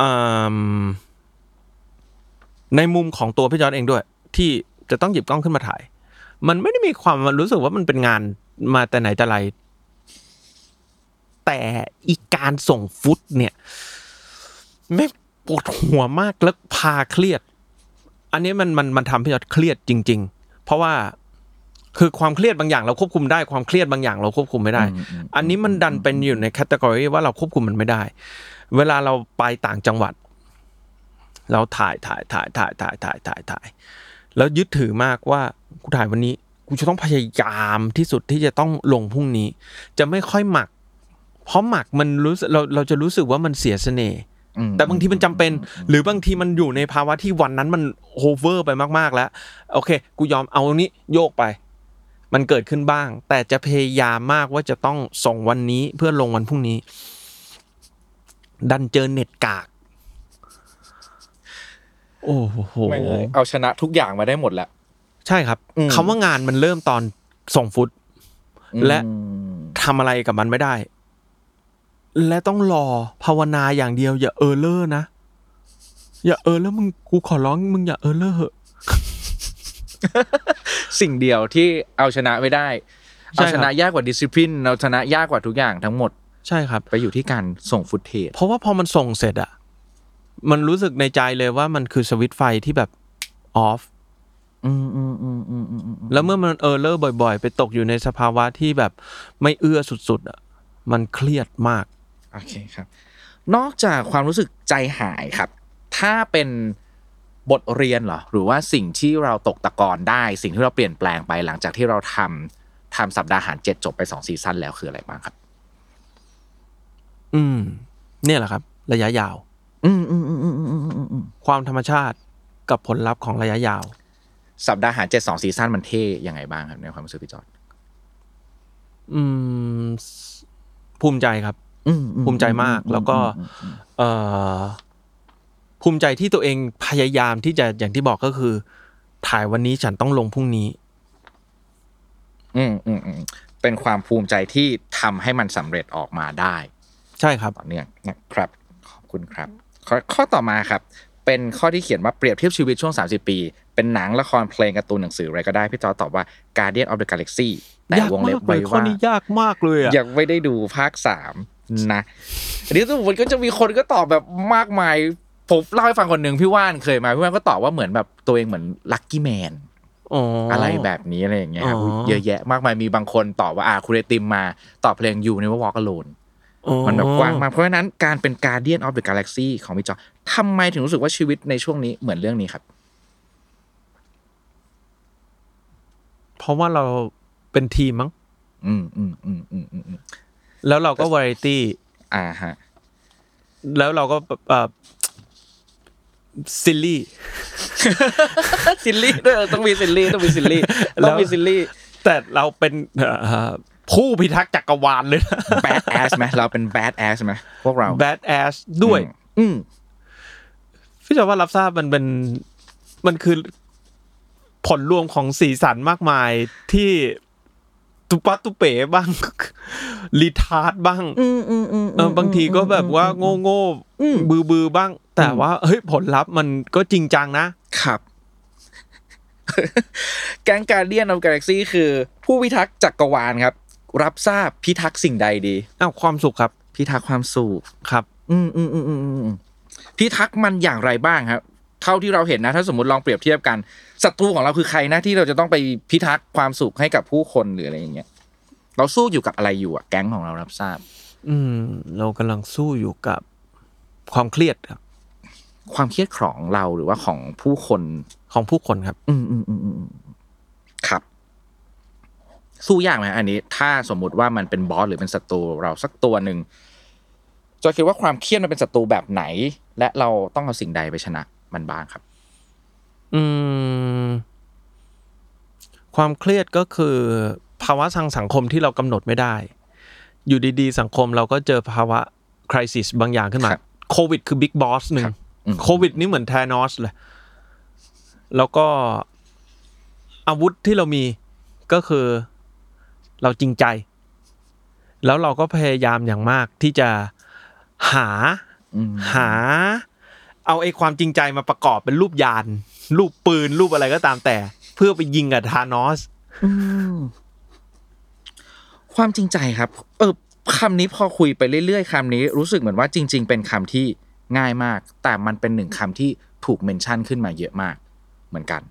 อืมในมุมของตัวพี่จอร์ดเองด้วย ที่จะต้องหยิบกล้องขึ้นมาถ่าย มันไม่ได้มีความมันรู้สึกว่ามันเป็นงานมาแต่ไหนแต่ไร แต่อีกการส่งฟุตเนี่ยแม่งปวดหัวมากแล้วพาเครียด อันนี้มันมันมันทำให้เราเครียดจริง ๆ เพราะว่า คือความเครียดบางอย่างเราควบคุมได้ความเครียดบางอย่างเราควบคุมไม่ได้อืมอืมอันนี้มันดันเป็นอยู่ในแคตตากรีว่าเราควบคุมมันไม่ได้ เวลาเราไปต่างจังหวัด เราถ่ายถ่ายถ่ายถ่ายถ่ายถ่ายถ่ายถ่ายแล้วยึดถือมากว่ากูถ่ายวันนี้กูจะต้องพยายามที่สุดที่จะต้องลงพรุ่งนี้ จะไม่ค่อยหมัก เพราะหมักมันรู้สึกเราเราจะรู้สึกว่ามันเสียเสน่ห์อืมแต่บางทีมันจำเป็น หรือบางทีมันอยู่ในภาวะที่วันนั้นมันโอเวอร์ไปมากๆแล้ว โอเค กูยอมเอานี้โยกไป มันเกิดขึ้นบ้าง แต่จะพยายามมากว่าจะต้องส่งวันนี้เพื่อลงวันพรุ่งนี้ ดันเจอเน็ตกาก โอ้โหไม่เลยเอาชนะทุกอย่างมาได้หมดแล้วใช่ครับอืมคำว่างานมันเริ่มตอนส่งฟุต และอืมทำอะไรกับมันไม่ได้ และต้องรอภาวนาอย่างเดียว อย่า error นะอย่า error มึงกูขอร้องมึงอย่า error เหอะ สิ่งเดียวที่เอาชนะไม่ได้ใช่ครับเอาชนะยากกว่าดิสซิ p ลินเอาชนะยากกว่าทุกอย่างทั้งหมดใช่ครับ ไปอยู่ที่การส่งฟุตเทจเพราะว่าพอมันส่งเสร็จอะมันรู้สึกในใจเลยว่ามันคือสวิตช์ไฟที่แบบออฟอืมอืมอืมอืมอืมอืมแล้วเมื่อมันเออเลอร์บ่อย ๆ ไปตกอยู่ในสภาวะที่แบบไม่เอื้อสุดๆอะมันเครียดมาก โอเคครับ นอกจากความรู้สึกใจหายครับ ถ้าเป็น บทเรียนเหรอหรือว่าสิ่งที่เราตกตะกอนได้ สิ่งที่เราเปลี่ยนแปลงไปหลังจากที่เราทำทำสัปดาห์หารเจ็ดจบไปสองซีซั่นแล้วคืออะไรบ้างครับ อืม เนี่ยแหละครับ ระยะยาว อืมอืมอืมอืมอืมอืมความธรรมชาติกับผลลัพธ์ของระยะยาว สัปดาห์หารเจ็ดสองซีซั่นมันเท่ยังไงบ้างครับในความรู้สึกพี่จอดอืม ภูมิใจครับอืมภูมิใจมากแล้วก็ เออ ภูมิใจที่ตัวเองพยายามที่จะอย่างที่บอกก็คือ ถ่ายวันนี้ฉันต้องลงพรุ่งนี้ อืมอืมอืมเป็นความภูมิใจที่ทำให้มันสำเร็จออกมาได้ ใช่ครับต่อเนื่องนะครับ ขอบคุณครับข้อข้อต่อมาครับ เป็นข้อที่เขียนว่าเปรียบเทียบชีวิตช่วง 30 ปี เป็นหนังละครเพลงการ์ตูนหนังสืออะไรก็ได้ พี่จอร์จตอบว่า Guardian of the Galaxy แต่ยากวงเล็มาบกเลไว้ยข้อว่านี้ยากมากเลยอะยังไม่ได้ดูภาคสามนะอันนี้สมมติก็จะมีคนก็ตอบแบบมากมาย ผมเล่าให้ฟังคนหนึ่งพี่ว่านเคยมาพี่ว่านก็ตอบว่าเหมือนแบบตัวเองเหมือนลัคกี้แมนอ๋อออะไรแบบนี้อะไรอย่างเงี้ยครับอ๋อเยอะแยะมากมายมีบางคนตอบว่าอ่าคุณไอติมมาตอบเพลงยูในว่าวอล์กโลนอ๋อมันแบบกว้างมากเพราะฉะนั้นการเป็น Guardian of the Galaxy ของพี่จอทำไมถึงรู้สึกว่าชีวิตในช่วงนี้เหมือนเรื่องนี้ครับ เพราะว่าเราเป็นทีมมั้งอืมอืมอืมอืมอืมอืมแล้วเราก็วาไรตี้อ่าฮะแล้วเราก็เอ่อ silly silly ด้วยต้องมี silly ต้องมี sillyแล้วต้องมี silly แต่เราเป็นเอ่อผู้พิทักษ์จักรวาลเลยนะ bad ass ไหมเราเป็น bad ass ไหมพวกเรา bad ass ด้วย อืมพี่จอร์จว่ารับทราบมันเป็นมันคือผลรวมของสีสันมากมายที่ตุปัดตุเป๋บ้าง retard บ้างอืมอืมอืมเออบางทีก็แบบว่าโง่โง่บื้อบื้อบ้าง แต่ว่าเฮ้ยผลลัพธ์มันก็จริงจังนะครับ แก๊งการเดียนอ f กาแล็กซี่คือ ผู้พิทักษ์จักรวาลครับ รับทราบพิทักษ์สิ่งใดดีอ้าวความสุขครับ พิทักษ์ความสุขครับอืมอืมอืมอืมอืมพิทักษ์มันอย่างไรบ้างครับเท่าที่เราเห็นนะ ถ้าสมมติลองเปรียบเทียบกันศัตรูของเราคือใครนะที่เราจะต้องไปพิทักษ์ความสุขให้กับผู้คนหรืออะไรอย่างเงี้ยเราสู้อยู่กับอะไรอยู่อะแก๊งของเรารับทราบ อืม เรากำลังสู้อยู่กับความเครียดครับ ความเครียดของเราหรือว่าของผู้คนของผู้คนครับอืมอืมอืมอืมอืมครับ สู้ยากไหมอันนี้ ถ้าสมมุติว่ามันเป็นบอสหรือเป็นศัตรูเราสักตัวหนึ่งจอยคิดว่าความเครียดมันเป็นศัตรูแบบไหน และเราต้องเอาสิ่งใดไปชนะมันบ้างครับ อืม ความเครียดก็คือ ภาวะทางสังคมที่เรากำหนดไม่ได้ อยู่ดีๆ สังคมเราก็เจอภาวะคริสิสบางอย่างขึ้นมาครับโควิดคือบิ๊กบอสหนึ่งครับอืม โควิดนี่เหมือนแทนอสเลย แล้วก็อาวุธที่เรามีก็คือเราจริงใจ แล้วเราก็พยายามอย่างมากที่จะหาอืมหา เอาไอ้ความจริงใจมาประกอบเป็นรูปยาน รูปปืนรูปอะไรก็ตามแต่ เพื่อไปยิงกับธานอสอืมความจริงใจครับ เออคำนี้พอคุยไปเรื่อยๆคำนี้รู้สึกเหมือนว่าจริง ๆ เป็นคำที่ ง่ายมาก แต่มันเป็นหนึ่งคำที่ถูกเมนชั่นขึ้นมาเยอะมากเหมือนกัน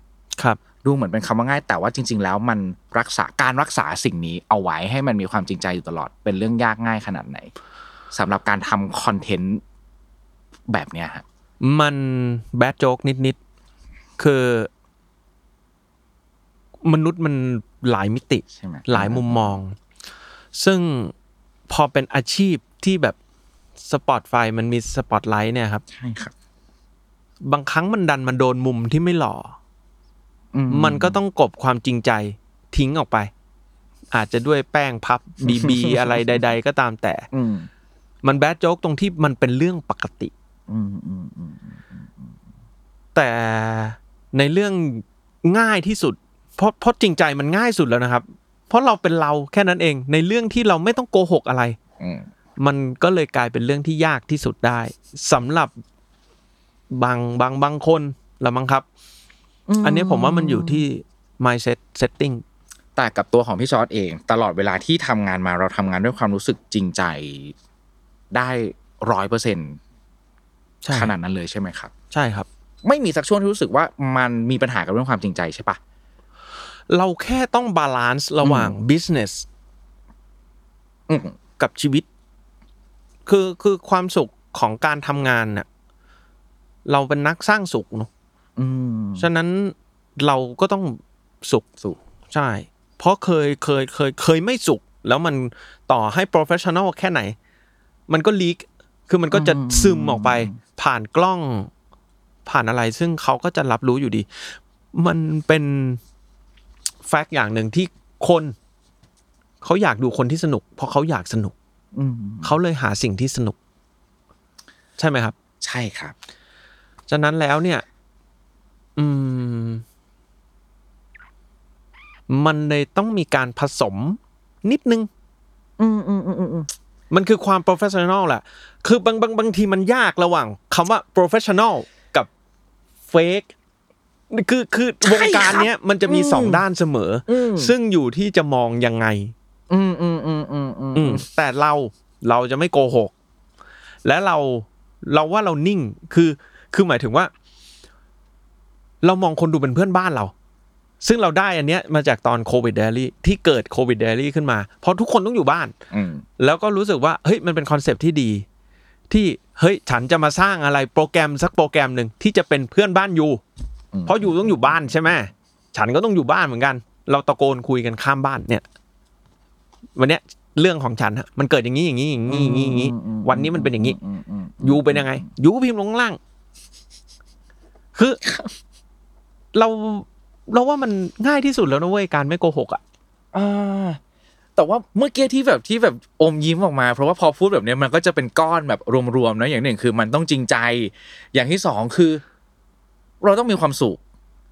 ครับ ดูเหมือนเป็นคำว่าง่าย แต่ว่าจริง ๆ แล้วมันรักษาการรักษาสิ่งนี้เอาไว้ให้มันมีความจริงใจอยู่ตลอด เป็นเรื่องยากง่ายขนาดไหนสำหรับการทำคอนเทนต์แบบเนี้ยฮะมันแบดโจ๊กนิดๆคือ มนุษย์มันหลายมิติใช่ไหมหลายมุมมอง ซึ่งพอเป็นอาชีพที่แบบ สปอตไฟมันมีสปอตไลท์เนี่ยครับ ใช่ครับ บางครั้งมันดันมันโดนมุมที่ไม่หล่ออือมันก็ต้องกลบความจริงใจทิ้งออกไป อาจจะด้วยแป้งพับบีบีอะไรใด ๆ ก็ตามแต่อืมมันแบดโจ๊กตรงที่มันเป็นเรื่องปกติอืมอืมอืมแต่ในเรื่องง่ายที่สุด เพราะเพราะจริงใจมันง่ายสุดแล้วนะครับ เพราะเราเป็นเราแค่นั้นเอง ในเรื่องที่เราไม่ต้องโกหกอะไรอื มมันก็เลยกลายเป็นเรื่องที่ยากที่สุดได้สำหรับบางบางบางคนละมั้งครับ อันนี้ผมว่ามันอยู่ที่ mindset setting แต่กับตัวของพี่จอร์จเอง ตลอดเวลาที่ทำงานมาเราทำงานด้วยความรู้สึกจริงใจได้ร้อยเปอร์เซ็นใช่ขนาดนั้นเลยใช่ไหมครับ ใช่ครับ ไม่มีสักช่วงที่รู้สึกว่ามันมีปัญหากับเรื่องความจริงใจใช่ปะเราแค่ต้อง balance ระหว่าง business อืมกับชีวิต คือคือความสุขของการทำงานเนี่ยเราเป็นนักสร้างสุขเนอะอืมฉะนั้นเราก็ต้องสุขสุขใช่ เพราะเคยเคยเคยเคยไม่สุข แล้วมันต่อให้ professional แค่ไหน มันก็ลีกคือมันก็จะซึมออกไป ผ่านกล้อง ผ่านอะไร ซึ่งเขาก็จะรับรู้อยู่ดี มันเป็นแฟกต์อย่างหนึ่งที่คน เขาอยากดูคนที่สนุก เพราะเขาอยากสนุกอืม เขาเลยหาสิ่งที่สนุก ใช่ไหมครับ ใช่ครับฉะนั้นแล้วเนี่ย อืม มันเลยต้องมีการผสมนิดนึงอืมอืมอืมอืมอืมมันคือความ professional แหละ คือบางบางบางทีมันยากระหว่างคำว่า professional กับ fake คือคือวงการเนี้ยมันจะมีสองด้านเสมออซึ่งอยู่ที่จะมองยังไง อืมอืมอืมอืมอืมอืมแต่เราเราจะไม่โกหก และเราเราว่าเรานิ่งคือคือหมายถึงว่า เรามองคนดูเป็นเพื่อนบ้านเรา ซึ่งเราได้อันเนี้ยมาจากตอนโควิด daily ที่เกิดโควิด daily ขึ้นมาเพราะทุกคนต้องอยู่บ้านอืมแล้วก็รู้สึกว่าเฮ้ยมันเป็นคอนเซปต์ที่ดี ที่เฮ้ยฉันจะมาสร้างอะไรโปรแกรมสักโปรแกรมหนึ่งที่จะเป็นเพื่อนบ้านอยู่ เพราะอยู่ต้องอยู่บ้านใช่ไหมฉันก็ต้องอยู่บ้านเหมือนกัน เราตะโกนคุยกันข้ามบ้านเนี่ย วันเนี้ยเรื่องของฉันฮะมันเกิดอย่างนี้อย่างนี้อย่างนี้อย่างนี้อย่างนี้วันนี้มันเป็นอย่างนี้อืมอืมยูเป็นยังไงยูพิมพ์ลงข้างล่าง คือ เราเราว่ามันง่ายที่สุดแล้วนะเว้ยการไม่โกหกอะอ่าแต่ว่าเมื่อกี้ที่แบบที่แบบอมยิ้มออกมา เพราะว่าพอพูดแบบเนี้ยมันก็จะเป็นก้อนแบบรวมๆนะอย่างหนึ่งคือ มันต้องจริงใจ อย่างที่สองคือ เราต้องมีความสุข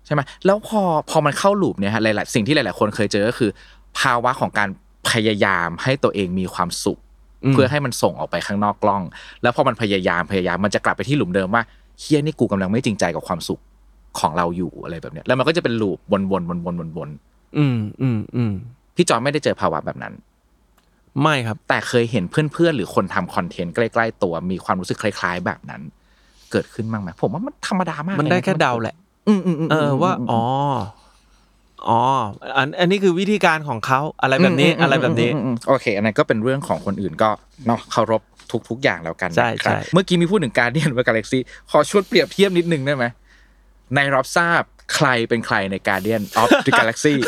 ใช่ไหมแล้วพอพอมันเข้าลูปเนี่ยฮะหลายๆสิ่งที่หลาย ๆ คนเคยเจอก็คือ ภาวะของการ พยายามให้ตัวเองมีความสุขอืมเพื่อให้มันส่งออกไปข้างนอกกล้อง แล้วพอมันพยายามพยายามมันจะกลับไปที่หลุมเดิมว่าเฮียนี่กูกำลังไม่จริงใจกับความสุขของเราอยู่อะไรแบบเนี้ยแล้วมันก็จะเป็นลูปวนๆวนๆวนๆอืมอืมอืมพี่จอมไม่ได้เจอภาวะแบบนั้น ไม่ครับ แต่เคยเห็นเพื่อนๆหรือคนทำคอนเทนต์ใกล้ๆตัวมีความรู้สึกคล้ายๆ แบบนั้น เกิดขึ้นบ้างไหมผมว่ามันธรรมดามากมันได้แค่เดาแหละ อืมอืมอืมเออว่าอ๋อ อ๋ออันอันนี้คือวิธีการของเขาอะไรแบบนี้อะไรแบบนี้โอเค อันนั้นก็เป็นเรื่องของคนอื่นก็เนาะเคารพทุก ๆ อย่างแล้วกันใช่ใช่เมื่อกี้มีพูดถึงการเดียนกับกาแล็กซี่ขอชวนเปรียบเทียบนิดนึงได้ไหมในรับทราบใครเป็นใครในการเดียนออฟดอะกาแล็กซี่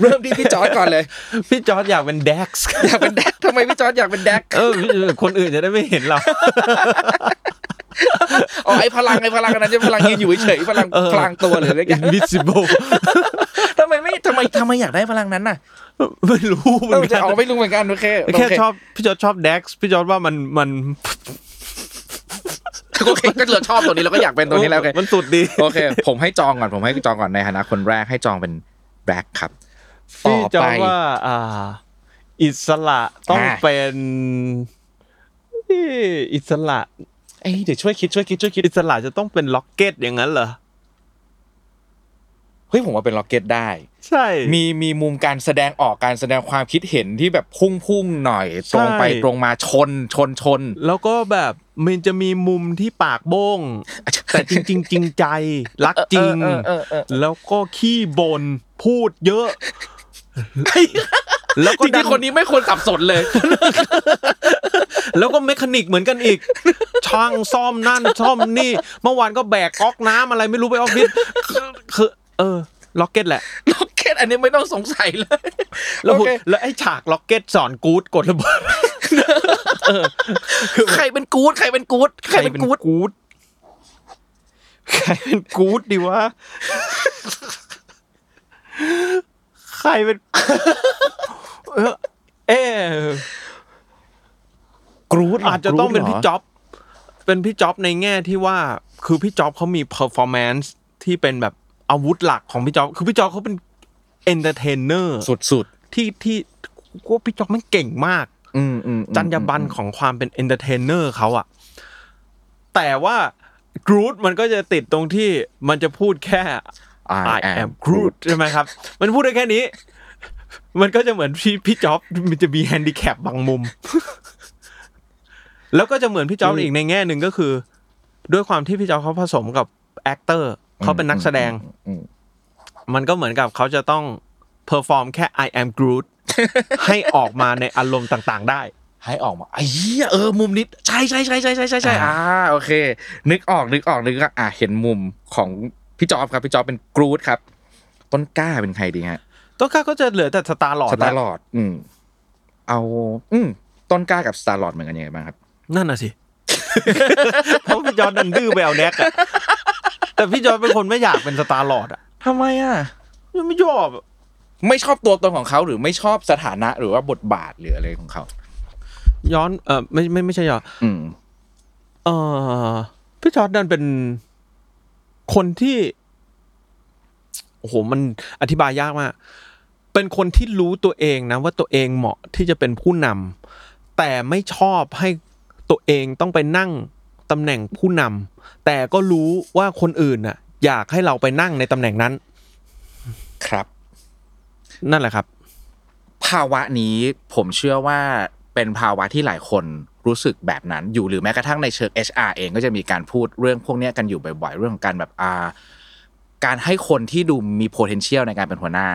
เริ่มที่พี่จอร์ดก่อนเลย พี่จอร์ดอยากเป็นแด็กซ์อยากเป็นแด็กทำไมพี่จอร์ดอยากเป็นแด็กเออคนอื่นจะได้ไม่เห็นเรา อ๋อไอพลังไอพลังอันนั้นจะพลังยืนอยู่เฉยๆพลังเออพลังตัวหรืออะไรอย่าง invisible ทำไมไม่ทำไมทำไมอยากได้พลังนั้นน่ะไม่รู้เหมืเออนอจะกันเอาไม่รู้เหมือนกันโอเคแค่โเชอบพี่จอร์ดชอบแด็กซ์พี่จอร์ดว่ามันมันโอเคก็เราชอบตัวนี้เราก็อยากเป็นตัวนี้แล้วไงมันสุดดีโอเค ผมให้จองก่อนผมให้จองก่อนในฐานะคนแรกให้จองเป็นแบล็คครับต่พี่อจอไปร์ดว่าอ่า อิสระต้องอ่าเป็นเอ้ยอิสระ เอ้ยเดี๋ยวช่วยคิดช่วยคิดช่วยคิดอิสระจะต้องเป็นล็อกเก็ตอย่างนั้นเหรอเฮ้ยผมว่าเป็นล็อกเก็ตได้ ใช่ มีมีมุมการแสดงออกการแสดงความคิดเห็นที่แบบพุ่งพุ่งๆหน่อย ตรงไปใช่ตรงมาชนชนชน แล้วก็แบบมันจะมีมุมที่ปากโบ้ง แต่จริงๆจริงใจ รักจริงเออเออเออเออแล้วก็ขี้บนพูดเยอะ แล้วก็จริงๆคนนี้ไม่ควรสับสนเลย แล้วก็เมคานิกเหมือนกันอีก ช่างซ่อมนั่นซ่อมนี่ เมื่อวานก็แบกก๊อกน้ำอะไรไม่รู้ไปออฟฟิศคือ เออล็อกเก็ตแหละล็อกเก็ตอันนี้ไม่ต้องสงสัยเลย แล้วโอเคแล้วไอ้ฉากล็อกเก็ตสอนกู๊ดกดระเบิดใครเป็นกู๊ดใครเป็นกู๊ดใครเป็นกู๊ดกู๊ดใครเป็นกู๊ดดีวะใครเป็น เออกรูดอาจจะต้องเป็นพี่จ๊อบ เป็นพี่จ๊อบในแง่ที่ว่า คือพี่จ๊อบเขามี performance ที่เป็นแบบอาวุธหลักของพี่จ๊อบ คือพี่จ๊อบเขาเป็น entertainer สุดสุดที่ที่กูว่าพี่จ๊อบมันเก่งมาก อืมอืมจรรยาบรรณของความเป็น entertainer เขาอะแต่ว่ากรูทมันก็จะติดตรงที่มันจะพูดแค่ I am Groot ใช่ไหมครับ มันพูดได้แค่นี้ มันก็จะเหมือนพี่พี่จ๊อบมันจะมีแฮนดิแคปบางมุม แล้วก็จะเหมือนพี่จอร์จอีกในแง่หนึ่งก็คือ ด้วยความที่พี่จอร์จเขาผสมกับ actor เขาเป็นนักแสดงอืมมันก็เหมือนกับเขาจะต้อง perform แค่ I am Groot ให้ออกมาในอารมณ์ต่างๆ ได้ ให้ออกมาไอ้เหี้ยเออมุมนี้ใช่ใช่ใช่ใช่ใช่ใช่ใช่อ่าโอเค นึกออกนึกออกนึกออกอะเห็นมุมของพี่จ๊อบครับพี่จ๊อบเป็นกรูทครับ ต้นกล้าเป็นใครดีฮะ ต้นกล้าก็จะเหลือแต่สตาร์ลอร์ดสตาร์ลอร์ดอืม เอา อืมต้นกล้ากับสตาร์ลอร์ดเหมือนกันยังไงบ้างครับ นั่นน่ะสิเพราะพี่จอร์จดันดื้อไปเอาแดร็กซ์อะแต่พี่จอร์จเป็นคนไม่อยากเป็นสตาร์ลอร์ดอะทำไมอะไม่ชอบอะไม่ชอบตัวตนของเขาหรือไม่ชอบสถานะหรือว่าบทบาทหรืออะไรของเขา ย้อนเออไม่ไม่ไม่ใช่ย้อนอืมเออพี่จอร์จดันเป็นคนที่ โอ้โหมันอธิบายยากมากเป็นคนที่รู้ตัวเองนะว่าตัวเองเหมาะที่จะเป็นผู้นำแต่ไม่ชอบให้ตัวเองต้องไปนั่งตำแหน่งผู้นำแต่ก็รู้ว่าคนอื่นน่ะ อยากให้เราไปนั่งในตำแหน่งนั้น ครับ นั่นแหละครับ ภาวะนี้ผมเชื่อว่าเป็นภาวะที่หลายคนรู้สึกแบบนั้นอยู่หรือแม้กระทั่งในเชิง HR เองก็จะมีการพูดเรื่องพวกเนี้ยกันอยู่บ่อยๆ เรื่องของการแบบอ่า การให้คนที่ดูมี potential ในการเป็นหัวหน้า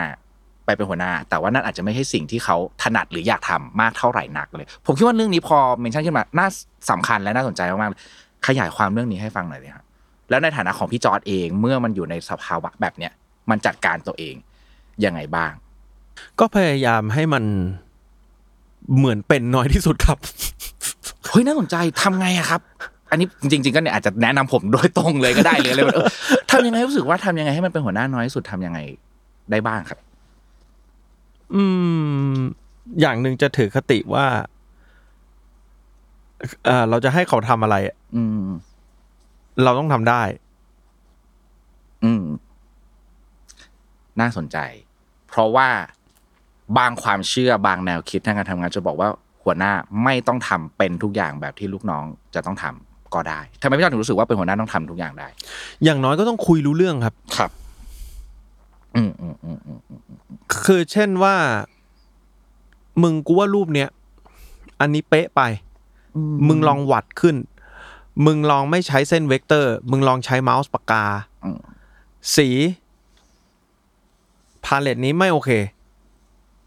ไปเป็นหัวหน้า แต่ว่านั่นอาจจะไม่ใช่สิ่งที่เขาถนัดหรืออยากทำมากเท่าไหร่นักเลย ผมคิดว่าเรื่องนี้พอเมนชั่นขึ้นมาน่าสำคัญและน่าสนใจมากๆขยายความเรื่องนี้ให้ฟังหน่อยเลยครับแล้วในฐานะของพี่จอร์ดเองเมื่อมันอยู่ในสภาวะแบบเนี้ยมันจัดการตัวเองยังไงบ้าง ก็พยายามให้มันเหมือนเป็นน้อยที่สุดครับเฮ้ยน่าสนใจทำไงอะครับ อันนี้จริง ๆก็เนี่ยอาจจะแนะนำผมโดยตรงเลยก็ได้เลยอะไรแบบเออทำยังไงรู้สึกว่าทำยังไงให้มันเป็นหัวหน้าน้อยที่สุดทำยังไงได้บ้างครับ อืม อย่างหนึ่งจะถือคติว่าเอ่อเราจะให้เขาทำอะไรอะอืม เราต้องทำได้ อืม น่าสนใจ เพราะว่าบางความเชื่อบางแนวคิดทางการทำงานจะบอกว่าหัวหน้าไม่ต้องทำเป็นทุกอย่างแบบที่ลูกน้องจะต้องทำ ก็ได้ทำไมพี่จอนถึงรู้สึกว่าเป็นหัวหน้าต้องทำทุกอย่างได้ อย่างน้อยก็ต้องคุยรู้เรื่องครับ ครับอืมอืมอืมอืมอืมคือเช่นว่า มึงกูว่ารูปเนี้ยอันนี้เป๊ะไป มึงลองวัดขึ้น มึงลองไม่ใช้เส้นเวกเตอร์ มึงลองใช้เมาส์ปากกาอืมสีpalette นี้ไม่โอเค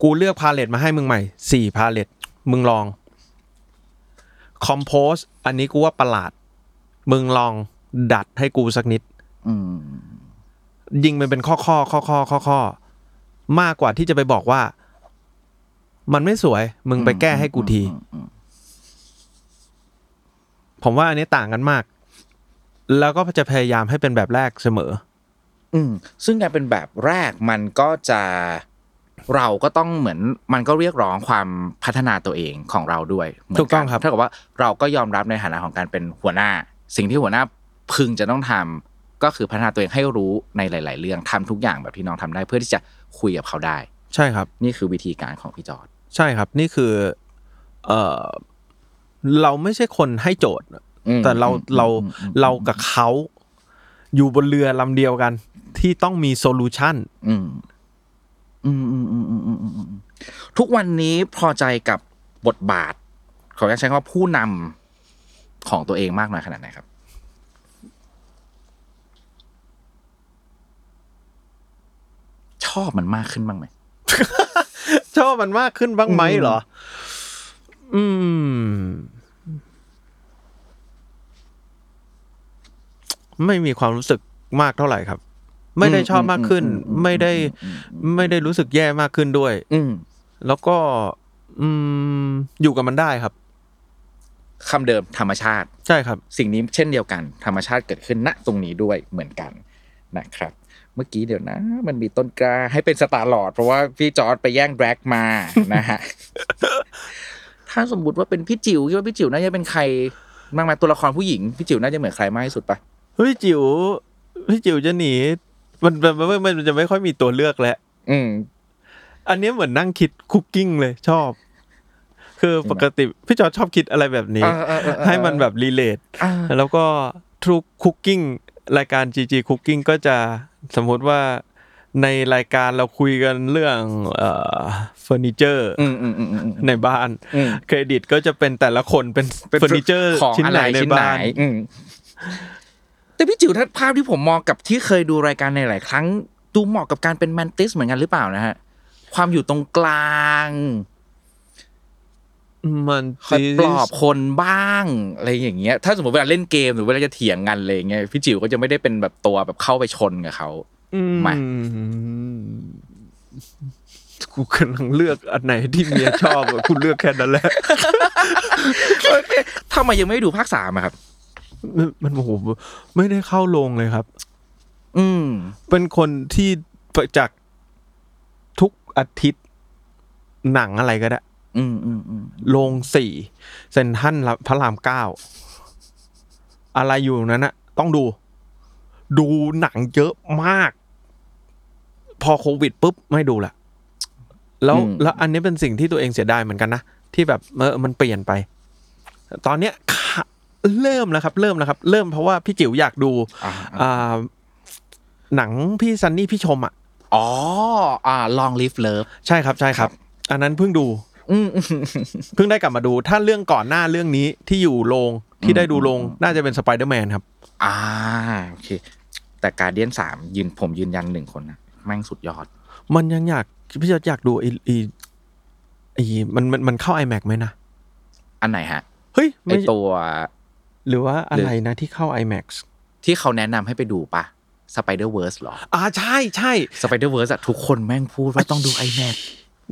กูเลือก palette มาให้มึงใหม่สี่ palette มึงลอง compose อันนี้กูว่าประหลาด มึงลองดัดให้กูสักนิดอืมยิงมันเป็นข้อข้อข้อข้อข้อข้อมากกว่าที่จะไปบอกว่า มันไม่สวย มึงไปแก้ให้กูที ผมว่าอันนี้ต่างกันมาก แล้วก็จะพยายามให้เป็นแบบแรกเสมอ อืม ซึ่งการเป็นแบบแรกมันก็จะ เราก็ต้องเหมือนมันก็เรียกร้องความพัฒนาตัวเองของเราด้วยเหมืนนถูกต้องครับเท่ากับว่าเราก็ยอมรับในฐานะของการเป็นหัวหน้า สิ่งที่หัวหน้าพึงจะต้องทำก็คือพัฒนาตัวเองให้รู้ในหลาย ๆ เรื่องทำทุกอย่างแบบที่น้องทำได้ เพื่อที่จะคุยกับเขาได้ ใช่ครับ นี่คือวิธีการของพี่จอร์ดใช่ครับ นี่คือ เออเราไม่ใช่คนให้โจทย์อืมแต่เราอืมเราอืมอืมเรากับเขาอยู่บนเรือลำเดียวกันที่ต้องมีโซลูชัน อืมอืมอืมอืมอืมทุกวันนี้พอใจกับบทบาทขออนุญาตใช้คำว่าผู้นำของตัวเองมากน้อยขนาดไหนครับ ชอบมันมากขึ้นบ้างไหมชอบมันมากขึ้นบ้างไหมเหรอ อืม ไม่มีความรู้สึกมากเท่าไหร่ครับ ไม่ได้ชอบมากขึ้นอืมอืมไม่ได้อืมอืมไม่ได้รู้สึกแย่มากขึ้นด้วย อืมแล้วก็ อืม อยู่กับมันได้ครับคำเดิมธรรมชาติ ใช่ครับ สิ่งนี้เช่นเดียวกัน ธรรมชาติเกิดขึ้นณตรงนี้ด้วยเหมือนกันนะครับ เมื่อกี้เดี๋ยวนะ มันมีต้นกล้าให้เป็นสตาร์ลอร์ดเพราะว่าพี่จอร์จไปแย่งแดร็กซ์มานะฮะถ้าสมมติว่าเป็นพี่จิ๋วคิดว่าพี่จิ๋วน่าจะเป็นใครบ้างไหมตัวละครผู้หญิงพี่จิ๋วน่าจะเหมือนใครมากที่สุดปะเฮ้ยจิ๋วพี่จิ๋วจะหนี มันมันมันมันมันจะไม่ค่อยมีตัวเลือกแล้วอืม อันนี้เหมือนนั่งคิด Cooking เลยชอบ คือปกติพี่จอร์จชอบคิดอะไรแบบนี้เออเออเออเออให้มันแบบ relateอ่าแล้วก็ทุก Cooking รายการ GG Cooking ก็จะสมมติว่าในรายการเราคุยกันเรื่องเอ่อเฟอร์นิเจอร์อืมอืมอืมอืมในบ้านอืมเครดิตก็จะเป็นแต่ละคนเป็นเป็นเฟอร์นิเจอร์ของชิ้นอะไหไรนในชิ้นไหนบ้านอืม แต่พี่จิ๋วถ้าภาพที่ผมมองกับที่เคยดูรายการในหลายครั้ง ดูเหมาะกับการเป็นแมนติสเหมือนกันหรือเปล่านะฮะ ความอยู่ตรงกลางมันคอยปลอบคนบ้างอะไรอย่างเงี้ย ถ้าสมมติเวลาเล่นเกมหรือเวลาจะเถียงกันอะไรอย่างเงี้ยพี่จิ๋วก็จะไม่ได้เป็นแบบตัวแบบเข้าไปชนกับเขาอืมมากูกำลังเลือกอันไหนที่เมียชอบอะกูเลือกแค่นั้นแหละโอเคทำไมยังไม่ดูภาคสามอะครับ มันมันโอ้โหไม่ได้เข้าโรงเลยครับ อืม เป็นคนที่จากทุกอาทิตย์หนังอะไรก็ได้ อืมอืมอืมโรงสี่เซนทรันพระรามเก้าอะไรอยู่นั้นนะต้องดู ดูหนังเยอะมาก พอโควิดปุ๊บไม่ดูละแล้วแล้วอันนี้เป็นสิ่งที่ตัวเองเสียดายเหมือนกันนะ ที่แบบเออมันเปลี่ยนไป ตอนเนี้ยค่ะ เริ่มแล้วครับ เริ่มแล้วครับ เริ่มเพราะว่าพี่จิ๋วอยากดูอ่าอ่าหนังพี่ซันนี่พี่ชมอะอ๋ออ่า Long Live Love ใช่ครับใช่ครับ อันนั้นเพิ่งดูอืมอืมเพิ่งได้กลับมาดู ถ้าเรื่องก่อนหน้าเรื่องนี้ที่อยู่โรงที่ได้ดูโรงน่าจะเป็นสไปเดอร์แมนครับ อ่าโอเค แต่การเดียนสามยืนผมยืนยันหนึ่งคนนะแม่งสุดยอด มันยังอยากพี่จะอยากดูไอ้ไอ้ไอ้มันมันมันเข้า IMAX ไหมนะ อันไหนฮะ เฮ้ยไอไม่ตัว หรือว่าอะไรนะที่เข้า iMac ที่เขาแนะนำให้ไปดูปะ Spider Verse หรอ อ่าใช่ใช่ Spider Verse อะทุกคนแม่งพูดว่าต้องดู iMac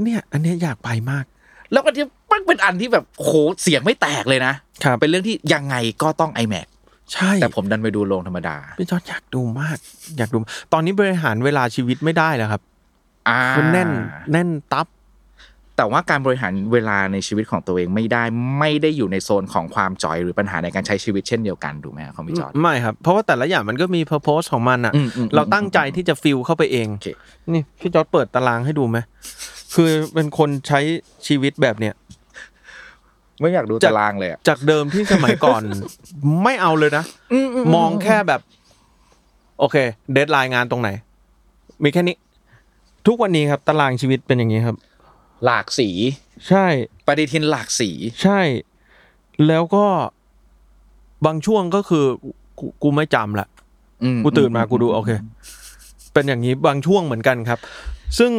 เนี่ย อันเนี้ยอยากไปมาก แล้วอันนี้มันเป็นอันที่แบบโหเสียงไม่แตกเลยนะครับเป็นเรื่องที่ยังไงก็ต้อง iMac ใช่ แต่ผมดันไปดูโรงธรรมดาพี่จอร์จอยากดูมาก อยากดู ตอนนี้บริหารเวลาชีวิตไม่ได้แล้วครับอ่ามันแน่นแน่นตับ แต่ว่าการบริหารเวลาในชีวิตของตัวเองไม่ได้ไม่ได้อยู่ในโซนของความ joy หรือปัญหาในการใช้ชีวิตเช่นเดียวกันถูกไหมครับของพี่จอร์ดไม่ครับ เพราะว่าแต่ละอย่างมันก็มี purpose ของมันอะอืมอืมเราตั้งใจที่จะ fill เข้าไปเองโอเคนี่พี่จอร์จเปิดตารางให้ดูไหมคือเป็นคนใช้ชีวิตแบบเนี้ยไม่อยากดูจากตารางเลยอะจากเดิมที่สมัยก่อน ไม่เอาเลยนะมองแค่แบบ โอเค deadline งานตรงไหน มีแค่นี้ ทุกวันนี้ครับ ตารางชีวิตเป็นอย่างนี้ครับ หลากสี ใช่ ปฏิทินหลากสี ใช่ แล้วก็บางช่วงก็คือกูกูไม่จำละอืมกูตื่นมากูดูโอเค เป็นอย่างนี้บางช่วงเหมือนกันครับ ซึ่ง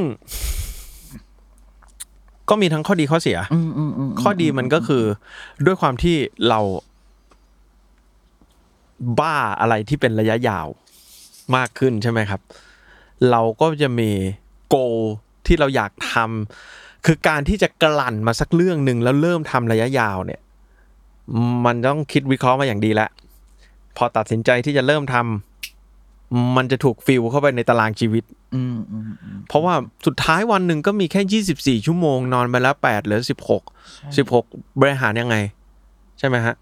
ก็มีทั้งข้อดีข้อเสียอืมอืมอืมข้อดีมันก็คือ ด้วยความที่เราบ้าอะไรที่เป็นระยะยาวมากขึ้นใช่ไหมครับ เราก็จะมีโกที่เราอยากทำ คือการที่จะกลั่นมาสักเรื่องหนึ่งแล้วเริ่มทำระยะยาวเนี่ย มันต้องคิดวิเคราะห์มาอย่างดีแล้วพอตัดสินใจที่จะเริ่มทำมันจะถูกฟิลเข้าไปในตารางชีวิตอืมอืมอืมเพราะว่าสุดท้ายวันหนึ่งก็มีแค่24ชั่วโมงนอนไปแล้ว8หรือ16 16บริหารยังไง ใช่ไหมฮะ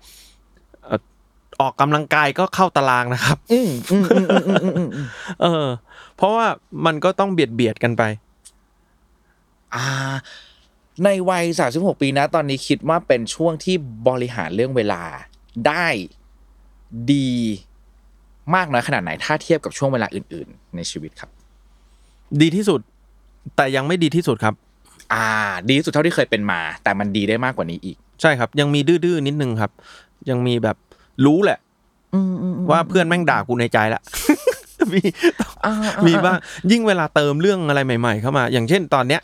เอ่อออกกำลังกายก็เข้าตารางนะครับอืมอืมอืมอืมอืมอืมอืมเออ เพราะว่ามันก็ต้องเบียดเบียดกันไป อ่า ในวัยสามสิบหกปีนะ ตอนนี้คิดว่าเป็นช่วงที่บริหารเรื่องเวลาได้ดีมากน้อยขนาดไหน ถ้าเทียบกับช่วงเวลาอื่น ๆ ในชีวิตครับ ดีที่สุด แต่ยังไม่ดีที่สุดครับ อ่า ดีที่สุดเท่าที่เคยเป็นมา แต่มันดีได้มากกว่านี้อีก ใช่ครับ ยังมีดื้อๆนิดนึงครับ ยังมีแบบรู้แหละอืมอืมว่าเพื่อนแม่งด่ากูในใจละ มีอ่ามีบ้างยิ่งเวลาเติมเรื่องอะไรใหม่ ๆ เข้ามา อย่างเช่นตอนเนี้ย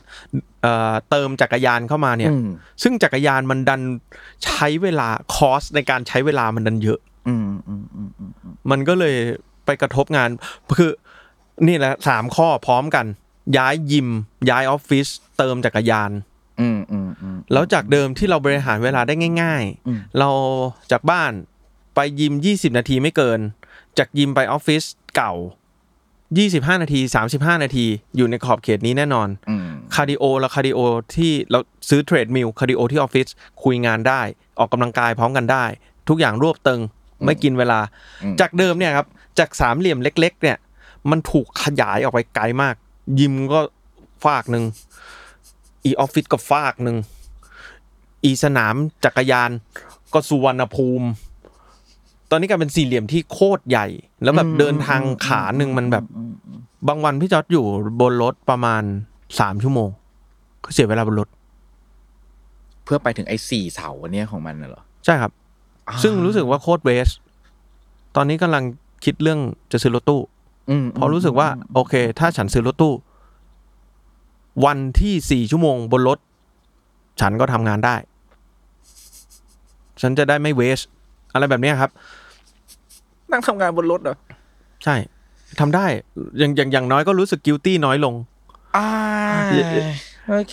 เอ่อเติมจักรยานเข้ามาเนี่ยอืมซึ่งจักรยานมันดันใช้เวลาคอสในการใช้เวลามันดันเยอะอืมอืมอืมอืมอืมมันก็เลยไปกระทบงานคือนี่แหละสามข้อพร้อมกัน ย้ายยิม ย้ายออฟฟิศเติมจักรยานอืมอืมอืมแล้วจากเดิมที่เราบริหารเวลาได้ง่ายอืมๆเราจากบ้านไปยิม20นาทีไม่เกิน จากยิมไปออฟฟิศ เก่า 25 นาที 35 นาที อยู่ในขอบเขตนี้แน่นอนอืมคาร์ดิโอแล้วคาร์ดิโอที่เราซื้อ treadmill คาร์ดิโอที่ออฟฟิศคุยงานได้ ออกกำลังกายพร้อมกันได้ ทุกอย่างรวบตึงไม่กินเวลาอืมจากเดิมเนี่ยครับจากสามเหลี่ยมเล็ก ๆ เนี่ย มันถูกขยายออกไปไกลมาก ยิมก็ฟากหนึ่งอีออฟฟิศก็ฟากหนึ่งอีสนามจักรยานก็สุวรรณภูมิตต อนนี้กลายเป็นสี่เหลี่ยมที่โคตรใหญ่ แล้วแบบเดินทางขาหนึ่งมันแบบบางวันพี่จอร์ดอยู่บนรถประมาณสามชั่วโมง ก็เสียเวลาบนรถ เพื่อไปถึงไอ้สี่เสาอันเนี้ยของมันน่ะเหรอ ใช่ครับ ซึ่งรู้สึกว่าโคตรเวส ตอนนี้กำลังคิดเรื่องจะซื้อรถตู้อืมเพราะรู้สึกว่า โอเค ถ้าฉันซื้อรถตู้ วันที่สี่ชั่วโมงบนรถ ฉันก็ทำงานได้ ฉันจะได้ไม่เวส อะไรแบบเนี้ยครับ นั่งทำงานบนรถเหรอ ใช่ทำได้อย่างอย่างอย่างน้อยก็รู้สึกกิลตี้น้อยลง อ่าโอเค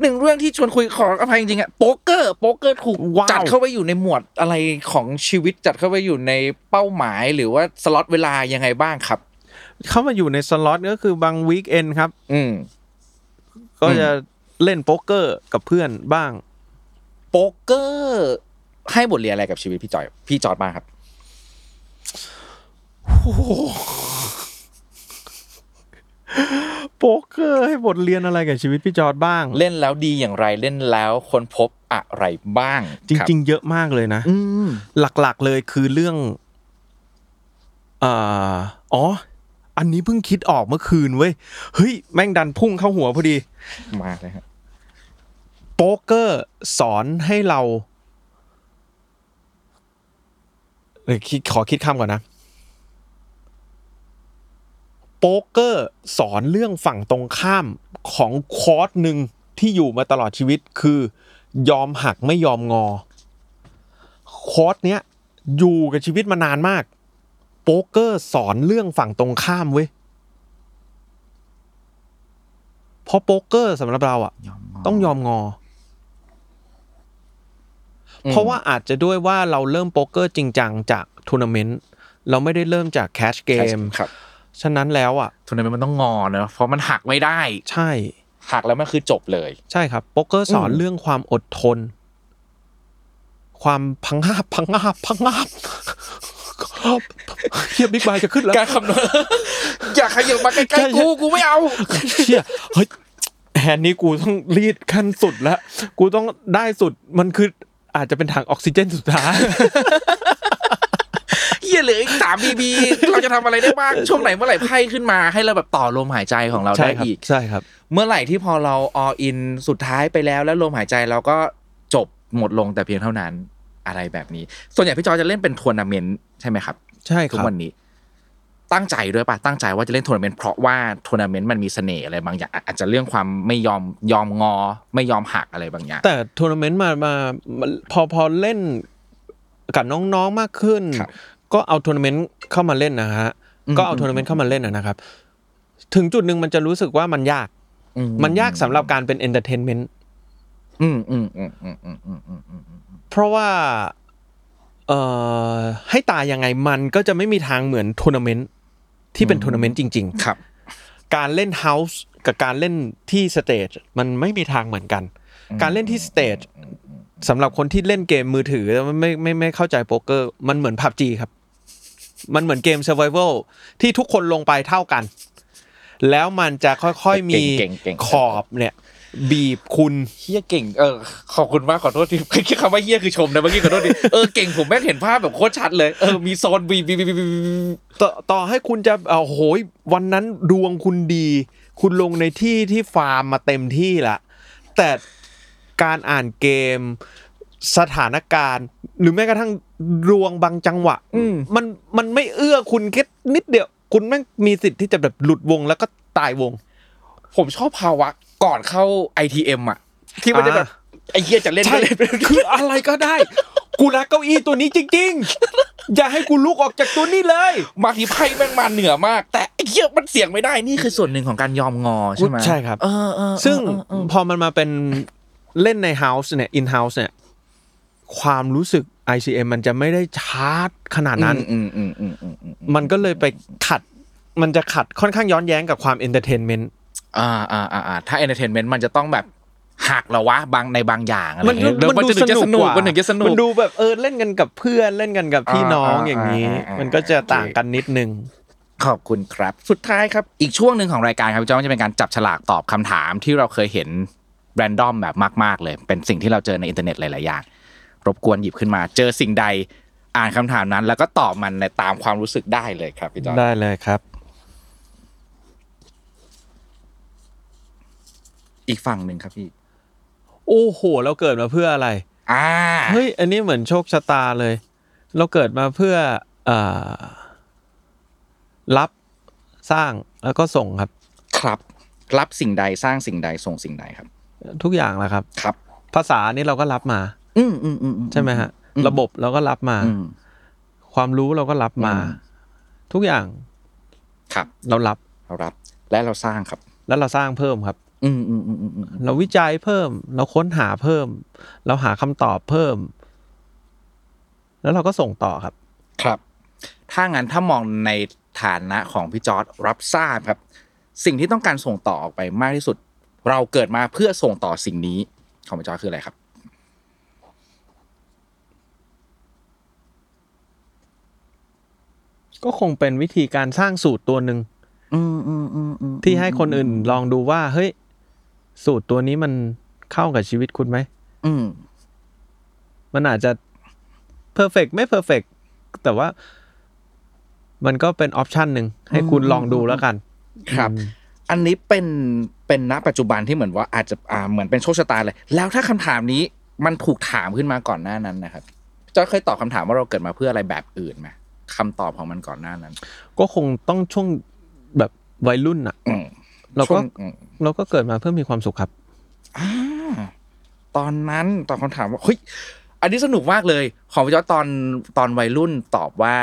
หนึ่งเรื่องที่ชวนคุยขออภัยจริงๆอะโป๊กเกอร์โป๊กเกอร์ถูกว้าวจัดเข้าไปอยู่ในหมวดอะไรของชีวิตจัดเข้าไปอยู่ในเป้าหมายหรือว่าสล็อตเวลายังไงบ้างครับ เข้ามาอยู่ในสล็อตก็คือบาง weekend ครับ อืมก็จะเล่นโป๊กเกอร์กับเพื่อนบ้าง โป๊กเกอร์ ให้บทเรียนอะไรกับชีวิตพี่จอร์จ พี่จอร์จบ้างครับ โป๊กเกอร์ให้บทเรียนอะไรกับชีวิตพี่จอร์ดบ้าง เล่นแล้วดีอย่างไรเล่นแล้วคนพบอะไรบ้าง จริง ๆ เยอะมากเลยนะๆอืมหลักๆเลยคือเรื่องอ่าอ๋อ อันนี้เพิ่งคิดออกเมื่อคืนเว้ยเฮ้ยแม่งดันพุ่งเข้าหัวพอดี มาเลยฮะโป๊กเกอร์สอนให้เราเอ้ยคิดขอคิดคำก่อนนะโโป๊กเกอร์สอนเรื่องฝั่งตรงข้ามของคอร์สหนึ่งที่อยู่มาตลอดชีวิตคือ ยอมหักไม่ยอมงอ คอร์สเนี้ยอยู่กับชีวิตมานานมาก โป๊กเกอร์สอนเรื่องฝั่งตรงข้ามเว้ยเพราะโป๊กเกอร์สำหรับเราอะยอมต้องยอมงออะเพราะว่าอาจจะด้วยว่าเราเริ่มโป๊กเกอร์จริงจังจากทัวร์นาเมนต์เราไม่ได้เริ่มจากแคชเกมครับ ฉะนั้นแล้วอะทุนนั้นมันต้องงอเนอะเพราะมันหักไม่ได้ ใช่หักแล้วมันคือจบเลย ใช่ครับโป๊กเกอร์สอนอืมเรื่องความอดทน ความพังงาบพังงาบพังงาบเฮียบิ๊กไบจะขึ้นแล้วการคำนวณอย่าขยับมาใกใช่ล้ๆกูกูไม่เอาเชี่ยเฮ้ยแฮนด์นี้กูต้องรีดขั้นสุดแล้ว กูต้องได้สุดมันคืออาจจะเป็นถังออกซิเจนสุดท้ายเฮียเหลืออีกสาม BB เราจะทำอะไรได้บ้างช่วงไหนเมื่อไหร่ไพ่ขึ้นมาให้เราแบบต่อลมหายใจของเราใช่ได้ครับอีกใช่ครับ เมื่อไหร่ที่พอเรา all in สุดท้ายไปแล้วแล้วลมหายใจเราก็จบหมดลงแต่เพียงเท่านั้นอะไรแบบนี้ ส่วนใหญ่พี่จอร์จจะเล่นเป็นทัวร์นาเมนต์ใช่ไหมครับ ใช่ครับทุกวันนี้ ตั้งใจด้วยป่ะตั้งใจว่าจะเล่นทัวร์นาเมนต์เพราะว่าทัวร์นาเมนต์มันมีเสน่ห์อะไรบางอย่าง อาจจะเรื่องความไม่ยอมยอมงอ ไม่ยอมหักอะไรบางอย่าง แต่ทัวร์นาเมนต์มามามาพอพอเล่นกับน้องๆมากขึ้นครับ ก็เอาทัวร์นาเมนต์เข้ามาเล่นนะฮะอืมก็เอาทัวร์นาเมนต์เข้ามาเล่นนะนะครับ ถึงจุดหนึ่งมันจะรู้สึกว่ามันยากอืมันยากสำหรับการเป็น entertainmentอืมอืมอืมอืมอืมอืมอืมอืมอืมเพราะว่าเอ่อให้ตายยังไงมันก็จะไม่มีทางเหมือนทัวร์นาเมนต์ที่เป็นทัวร์นาเมนต์จริง ๆ ครับ การเล่นเฮาส์กับการเล่นที่สเตจมันไม่มีทางเหมือนกัน การเล่นที่สเตจสำหรับคนที่เล่นเกมมือถือแล้วไม่ไม่ไม่เข้าใจโป๊กเกอร์ มันเหมือนพับจีครับ มันเหมือนเกม Survival ที่ทุกคนลงไปเท่ากัน แล้วมันจะค่อยๆมีเก่งเก่งเก่งขอบเนี่ย บีบคุณเฮียเก่งเออขอบคุณมากขอโทษทีคิดคำว่าเฮียคือชมนะเมื่อกี้ขอโทษทีเออเก่งผมแม่งเห็นภาพแบบโคตรชัดเลยเออมีโซนบีบีบีบีบีต่อต่อให้คุณจะเอาโหยวันนั้นดวงคุณดี คุณลงในที่ที่ฟาร์มมาเต็มที่ละแต่การอ่านเกม สถานการณ์ หรือแม้กระทั่งดวงบางจังหวะมันมันไม่เอื้อคุณแค่นิดเดียว คุณแม่งมีสิทธิ์ที่จะแบบหลุดวงแล้วก็ตายวง ผมชอบภาวะก่อนเข้า ITM อะ ที่มันจะแบบอ่าไอ้เฮียจะเล่นใช่ก็เล่นไปคืออะไรก็ได้ กูรักเก้าอี้ตัวนี้จริง ๆ อย่าให้กูลุกออกจากตัวนี้เลยบางทีไพ่แม่งมาเหนือมาก แต่ไอ้เฮียมันเสี่ยงไม่ได้นี่คือส่วนหนึ่งของการยอมงอใช่ไหมใช่ครับเออเออเออซึ่งเออเออพอมันมาเป็นเล่นใน house เนี่ย in-house เนี่ย ความรู้สึก ICM มันจะไม่ได้ sharp ขนาดนั้นอืมอืมอืมอืมอืมอืมมันก็เลยไปขัด มันจะขัดค่อนข้างย้อนแย้งกับความ entertainment อ่าอ่าอ่าอ่าถ้า entertainment มันจะต้องแบบหักเหรอวะบางในบางอย่างอะไรมันเงี้ยแล้วมันจะถึงจะสนุกมันถึงจะสนุก มันดูแบบเออเล่นกันกับเพื่อนเล่นกันกับพี่น้องอ่าอย่างนี้อ่าอ่าอ่ามัมันก็จะต่างกันนิดนึงขอบคุณครับ สุดท้ายครับ อีกช่วงหนึ่งของรายการครับพี่จ้องจะเป็นการจับฉลากตอบคำถามที่เราเคยเห็นแรนดอมแบบมาก ๆ เลย เป็นสิ่งที่เราเจอในอินเทอร์เน็ตหลาย ๆ อย่าง รบกวนหยิบขึ้นมา เจอสิ่งใดอ่านคำถามนั้น แล้วก็ตอบมันในตามความรู้สึกได้เลยครับพี่จอร์จได้เลยครับ อีกฝั่งหนึ่งครับพี่ โอ้โหเราเกิดมาเพื่ออะไรอ่าเฮ้ยอันนี้เหมือนโชคชะตาเลย เราเกิดมาเพื่อเอ่อรับสร้างแล้วก็ส่งครับ ครับ รับสิ่งใดสร้างสิ่งใดส่งสิ่งใดครับ ทุกอย่างแหละครับ ครับ ภาษานี่เราก็รับมา อืมอืมอืมอืใช่ไหมฮะ อืม ระบบเราก็รับมา อืม ความรู้เราก็รับมา อืม ทุกอย่างครับ เรารับเรารับ และเราสร้างครับ แล้วเราสร้างเพิ่มครับ อืมอืมอืมอืมอืมเราวิจัยเพิ่ม เราค้นหาเพิ่ม เราหาคำตอบเพิ่ม แล้วเราก็ส่งต่อครับ ครับ ถ้างั้นถ้ามองในฐานะของพี่จอร์ดรับทราบครับ สิ่งที่ต้องการส่งต่อออกไปมากที่สุด เราเกิดมาเพื่อส่งต่อสิ่งนี้ของพี่จอร์ดคืออะไรครับ ก็คงเป็นวิธีการสร้างสูตรตัวหนึ่งอืมอืมอืมอืมที่ให้คนอื่นลองดูว่า เฮ้ย สูตรตัวนี้มันเข้ากับชีวิตคุณไหมอืมมันอาจจะ perfect ไม่ perfect แต่ว่ามันก็เป็น option หนึ่งให้คุณลองดูแล้วกัน ครับ อันนี้เป็นเป็นณปัจจุบันที่เหมือนว่าอาจจะอ่าเหมือนเป็นโชคชะตาเลย แล้วถ้าคำถามนี้มันถูกถามขึ้นมาก่อนหน้านั้นนะครับจอร์จเคยตอบคำถามว่าเราเกิดมาเพื่ออะไรแบบอื่นไหม คำตอบของมันก่อนหน้านั้น ก็คงต้องช่วงแบบวัยรุ่นอะอืมเราก็ช่วงอืมเราก็เกิดมาเพื่อมีความสุขครับอ่าตอนนั้นตอบคำถามว่าเฮ้ยอันนี้สนุกมากเลย ของพี่จอร์จตอนตอนวัยรุ่นตอบว่า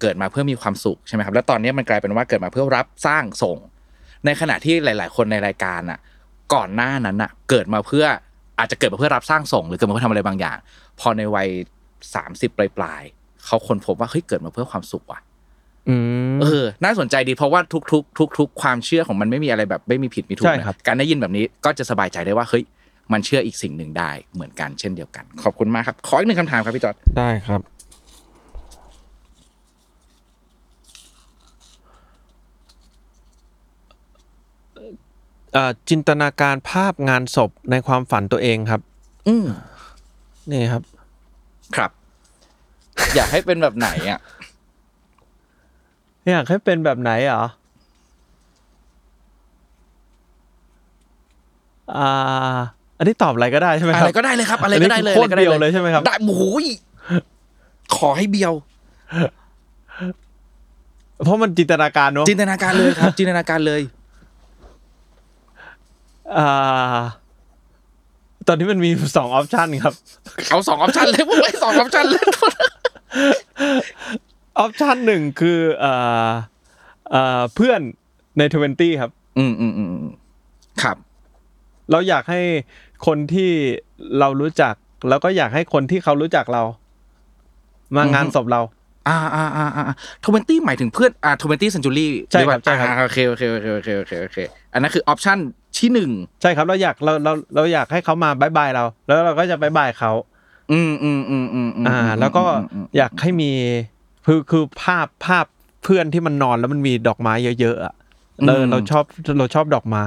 เกิดมาเพื่อมีความสุขใช่ไหมครับ แล้วตอนนี้มันกลายเป็นว่าเกิดมาเพื่อรับสร้างส่ง ในขณะที่หลาย ๆ คนในรายการอะ ก่อนหน้านั้นอะ เกิดมาเพื่ออาจจะเกิดมาเพื่อรับสร้างส่ง หรือเกิดมาเพื่อทำอะไรบางอย่าง พอในวัยสามสิบปลายๆ เขาคนพบว่าเฮ้ยเกิดมาเพื่อความสุขว่ะอืมเออ น่าสนใจดีเพราะว่าทุกๆทุกๆความเชื่อของมันไม่มีอะไรแบบไม่มีผิดมีถูกใช่นะครับ การได้ยินแบบนี้ก็จะสบายใจได้ว่าเฮ้ยมันเชื่ออีกสิ่งหนึ่งได้เหมือนกันเช่นเดียวกัน ขอบคุณมากครับ ขออีกหนึ่งคำถามครับพี่จอร์ดได้ครับเอ่อจินตนาการภาพงานศพในความฝันตัวเองครับ อืมนี่ครับ ครับ อยากให้เป็นแบบไหนอะ อยากให้เป็นแบบไหนเหรออ่า อันนี้ตอบอะไรก็ได้ใช่ไหมคอะรับไรก็ได้เลยครับ อะไรก็ได้เลยอันนี้คือโคตรอะก็ได้เบียวเลยใช่ไหมครับได้โอ้ยขอให้เบียว เพราะมันจินตนาการเนอะจินตนาการเลยครับ จินตนาการเลยอ่าตอนนี้มันมีสอง option ครับ เอาสอง option เลยพวกเลยสอง option เลย option หนึ่งคือเอ่อเอ่อเพื่อนใน Twenty ครับอืมอืมอืมอืมครับ เราอยากให้คนที่เรารู้จัก แล้วก็อยากให้คนที่เขารู้จักเรา มางานศพเรา อ่าอ่าอ่าอ่า Twenty หมายถึงเพื่อนอ่า Twenty Century ใช่ครับใช่ครับโอเคโอเคโอเคโอเคโอเคโอเคอันนั้นคือ option ที่หนึ่งใช่ครับเราอยากเราเราเราอยากให้เขามา bye bye เรา แล้วเราก็จะ bye bye เขา อืมอืมอืมอืมมอ่า แล้วก็อยากให้มีคือคือภาพภาพเพื่อนที่มันนอนแล้วมันมีดอกไม้เยอะๆอะเราเราชอบเราชอบดอกไม้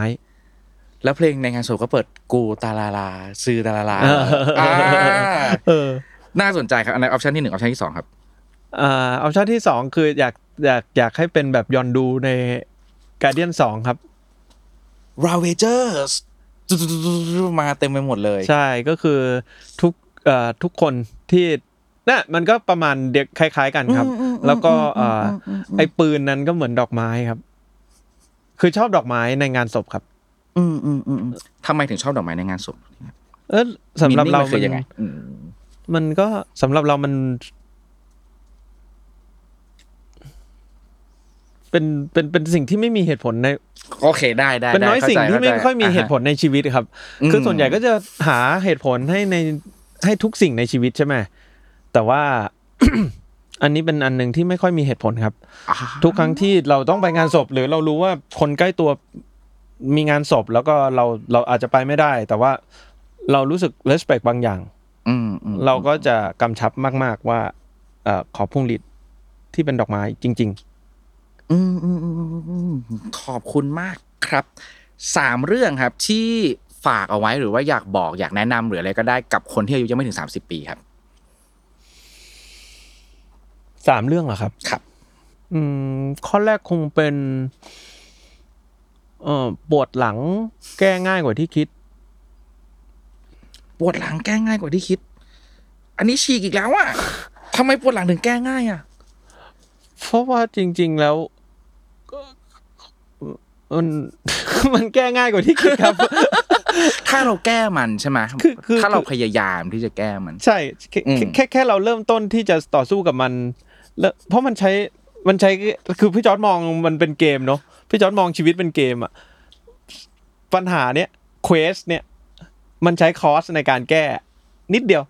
แล้วเพลงในงานศพก็เปิดกูตาลาลาซือตาลาลาเอออ่าเออ น่าสนใจครับอันนั้นออปชันที่หนึ่งออปชันที่สองครับอ่าออปชั่นที่สองคืออยากอยากอยากให้เป็นแบบยอนดูในการเดียนสองครับราเวเจอร์สมาเต็มไปหมดเลย ใช่ก็คือทุกเอ่อ ทุกคนที่น่ะมันก็ประมาณเด็กคล้าย ๆ กันครับ แล้วก็เอ่ออไอ้ปืนนั้นก็เหมือนดอกไม้ครับ คือชอบดอกไม้ในงานศพครับ อืมอืมอืมอืมทำไมถึงชอบดอกไม้ในงานศพ เออสำหรับเรา Meaning มันคืมันอยังไงอืมมันก็สำหรับเรามัน เป็นเป็นเป็นสิ่งที่ไม่มีเหตุผลในโอเคได้ได้เป็นน้อยได้สิ่งที่ไม่ข้าใจค่อยมีเหตุผลในชีวิตครับอืมคือส่วนใหญ่ก็จะหาเหตุผลให้ใน ให้ทุกสิ่งในชีวิตใช่ไหมแต่ว่า อันนี้เป็นอันหนึ่งที่ไม่ค่อยมีเหตุผลครับอ่าทุกครั้งที่เราต้องไปงานศพ หรือเรารู้ว่าคนใกล้ตัวมีงานศพ แล้วก็เราเราอาจจะไปไม่ได้ แต่ว่าเรารู้สึก respect บางอย่างอืมอืมเราก็จะกำชับมาก ๆ ว่าเอ่อขอพวงหลีดที่เป็นดอกไม้จริงอืมอืมอืมอืมอืมขอบคุณมากครับสามเรื่องครับที่ ฝากเอาไว้หรือว่าอยากบอกอยากแนะนำหรืออะไรก็ได้กับคนที่อายุยังไม่ถึงสามสิบปีครับสามเรื่องเหรอครับ ครับ อืมข้อแรกคงเป็นเอ่อปวดหลังแก้ง่ายกว่าที่คิด ปวดหลังแก้ง่ายกว่าที่คิด อันนี้ฉีกอีกแล้วอะทำไมปวดหลังถึงแก้ง่ายอะเพราะว่าจริง ๆแล้วก็มันมันแก้ง่ายกว่าที่คิดครับ ถ้าเราแก้มันใช่ไหมคือคือถ้าเราพยายามที่จะแก้มัน ใช่แค่อืมแค่แค่แค่เราเริ่มต้นที่จะต่อสู้กับมันแล้วเพราะมันใช้มันใช้คือพี่จอร์จมองมันเป็นเกมเนาะพี่จอร์จมองชีวิตเป็นเกมอะปัญหาเนี้ย quest เนี่ย มันใช้ cost ในการแก้ นิดเดียว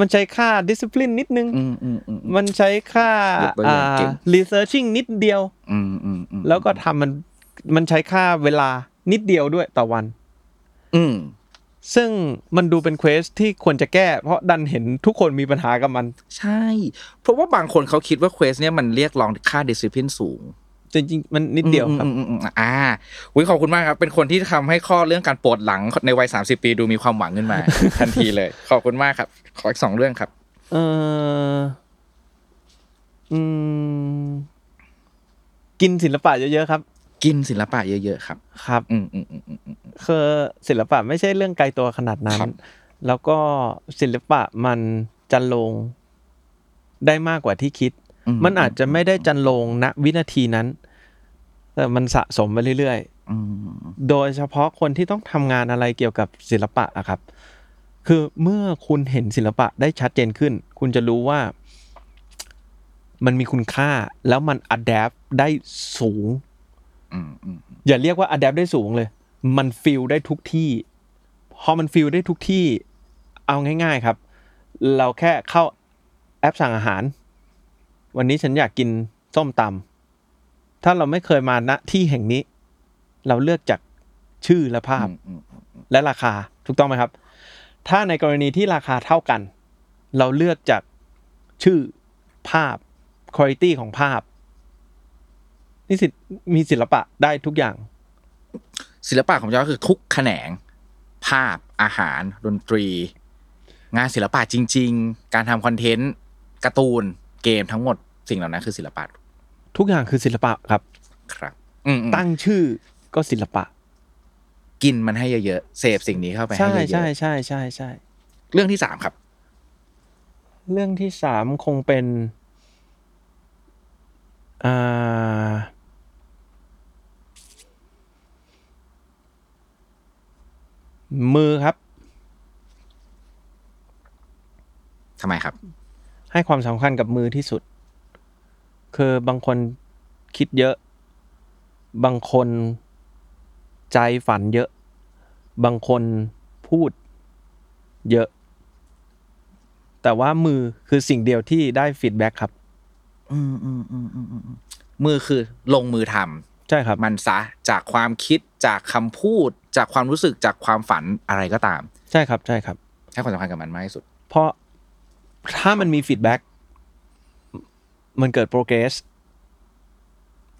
มันใช้ค่าดิส c ิ l ลินนิดนึงอืมอืมอืมมันใช้ค่ายกตัวอย่างเก่ง researching นิดเดียวอืมอืมอืมแล้วก็ทำมันมันใช้ค่าเวลานิดเดียวด้วยต่อวัน อืมซึ่งมันดูเป็น quest ที่ควรจะแก้ เพราะดันเห็นทุกคนมีปัญหากับมัน ใช่ เพราะว่าบางคนเขาคิดว่า quest เนี่ยมันเรียกร้องค่าดิสซิ p ลินสูง จริงๆ มันนิดเดียวครับอืมอืมอืมอืมอ่าวิขอบคุณมากครับ เป็นคนที่ทำให้ข้อเรื่องการปวดหลังในวัยสามสิบปีดูมีความหวังขึ้นมา ทันทีเลย ขอบคุณมากครับ ขออีกสองเรื่องครับ เอออืม กินศิลปะเยอะๆครับ กินศิลปะเยอะๆครับครับ อืมอืมอืมอืมอืม คือศิลปะไม่ใช่เรื่องไกลตัวขนาดนั้นครับ แล้วก็ศิลปะมันจันลงได้มากกว่าที่คิด มันอาจจะไม่ได้จันลงณวินาทีนั้น แต่มันสะสมไปเรื่อยๆอืมโดยเฉพาะคนที่ต้องทำงานอะไรเกี่ยวกับศิลปะอะครับ คือเมื่อคุณเห็นศิลปะได้ชัดเจนขึ้น คุณจะรู้ว่า มันมีคุณค่าแล้วมัน adapt ได้สูง อืมอืมอย่าเรียกว่า adapt ได้สูงเลย มัน feel ได้ทุกที่ พอมัน feel ได้ทุกที่ เอาง่าย ๆครับ เราแค่เข้าแอปสั่งอาหาร วันนี้ฉันอยากกินส้มตำถ้าเราไม่เคยมาณที่แห่งนี้ เราเลือกจากชื่อและภาพอืมอืมและราคาถูกต้องไหมครับ ถ้าในกรณีที่ราคาเท่ากัน เราเลือกจากชื่อภาพคุณภาพของภาพ นี่สิมีศิลปะได้ทุกอย่าง ศิลปะของจอร์จคือทุกแขนง ภาพอาหาร ดนตรี งานศิลปะจริง ๆ การทำคอนเทนต์การ์ตูนเกมทั้งหมดสิ่งเหล่านั้นคือศิลปะทุกอย่างคือศิลปะครับครับอืมอืมตั้งชื่อก็ศิลปะ กินมันให้เยอะๆเสพสิ่งนี้เข้าไปให้ใช่เยอะๆใช่ใช่ใช่ใช่เรื่องที่สามครับ เรื่องที่สามคงเป็นอ่า มือครับทำไมครับ ให้ความสำคัญกับมือที่สุด คือบางคนคิดเยอะ บางคนใจฝันเยอะ บางคนพูดเยอะ แต่ว่ามือคือสิ่งเดียวที่ได้ฟีดแบ็กครับอืมอืมอืมอืมอืมอืมมือคือลงมือทำ ใช่ครับมันซะจากความคิดจากคำพูด จากความรู้สึกจากความฝันอะไรก็ตาม ใช่ครับใช่ครับให้ความสำคัญกับมันมากที่สุด เพราะถ้ามันมี feedback มันเกิด progress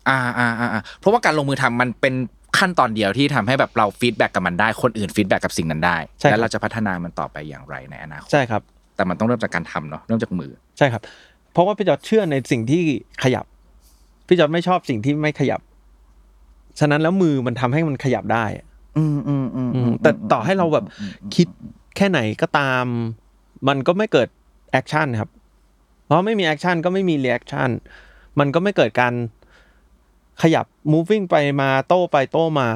อ่าอ่าอ่าอ่าเพราะว่าการลงมือทำมันเป็นขั้นตอนเดียวที่ทำให้แบบเรา feedback กับมันได้คนอื่น feedback กับสิ่งนั้นได้ใช่ครับแล้วเราจะพัฒนามันต่อไปอย่างไรในอนาคตใช่ครับ แต่มันต้องเริ่มจากการทำเนาะเริ่มจากมือ ใช่ครับ เพราะว่าพี่จอร์จเชื่อในสิ่งที่ขยับพี่จอร์จไม่ชอบสิ่งที่ไม่ขยับ ฉะนั้นแล้วมือมันทำให้มันขยับได้อะอืมอืมอืมอืมแต่ต่อให้เราแบบคิดแค่ไหนก็ตาม มันก็ไม่เกิด action ครับ เพราะไม่มี action ก็ไม่มี reaction มันก็ไม่เกิดการขยับ moving ไปมาโต้ไปโต้มา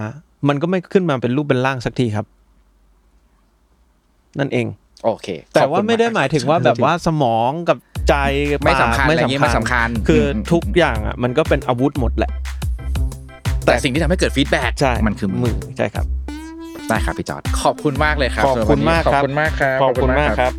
มันก็ไม่ขึ้นมาเป็นรูปเป็นร่างสักทีครับ นั่นเอง โอเค แต่ขอบว่าคุณไม่ได้หมายถึงว่าแบบว่าสมองกับใจกับไม่ปากสำคัญอะไรอย่างงี้ไม่สำคัญคืออมทุกอย่างอะ มันก็เป็นอาวุธหมดแหละ แต่สิ่งที่ทำให้เกิด feedbackใช่มันคือมืมืออใช่ครับได้ครับพี่จอร์จขอบคุณมากเลยครับขอบคุณมากขอบครับคุณมากครับขอบคุณมากครับ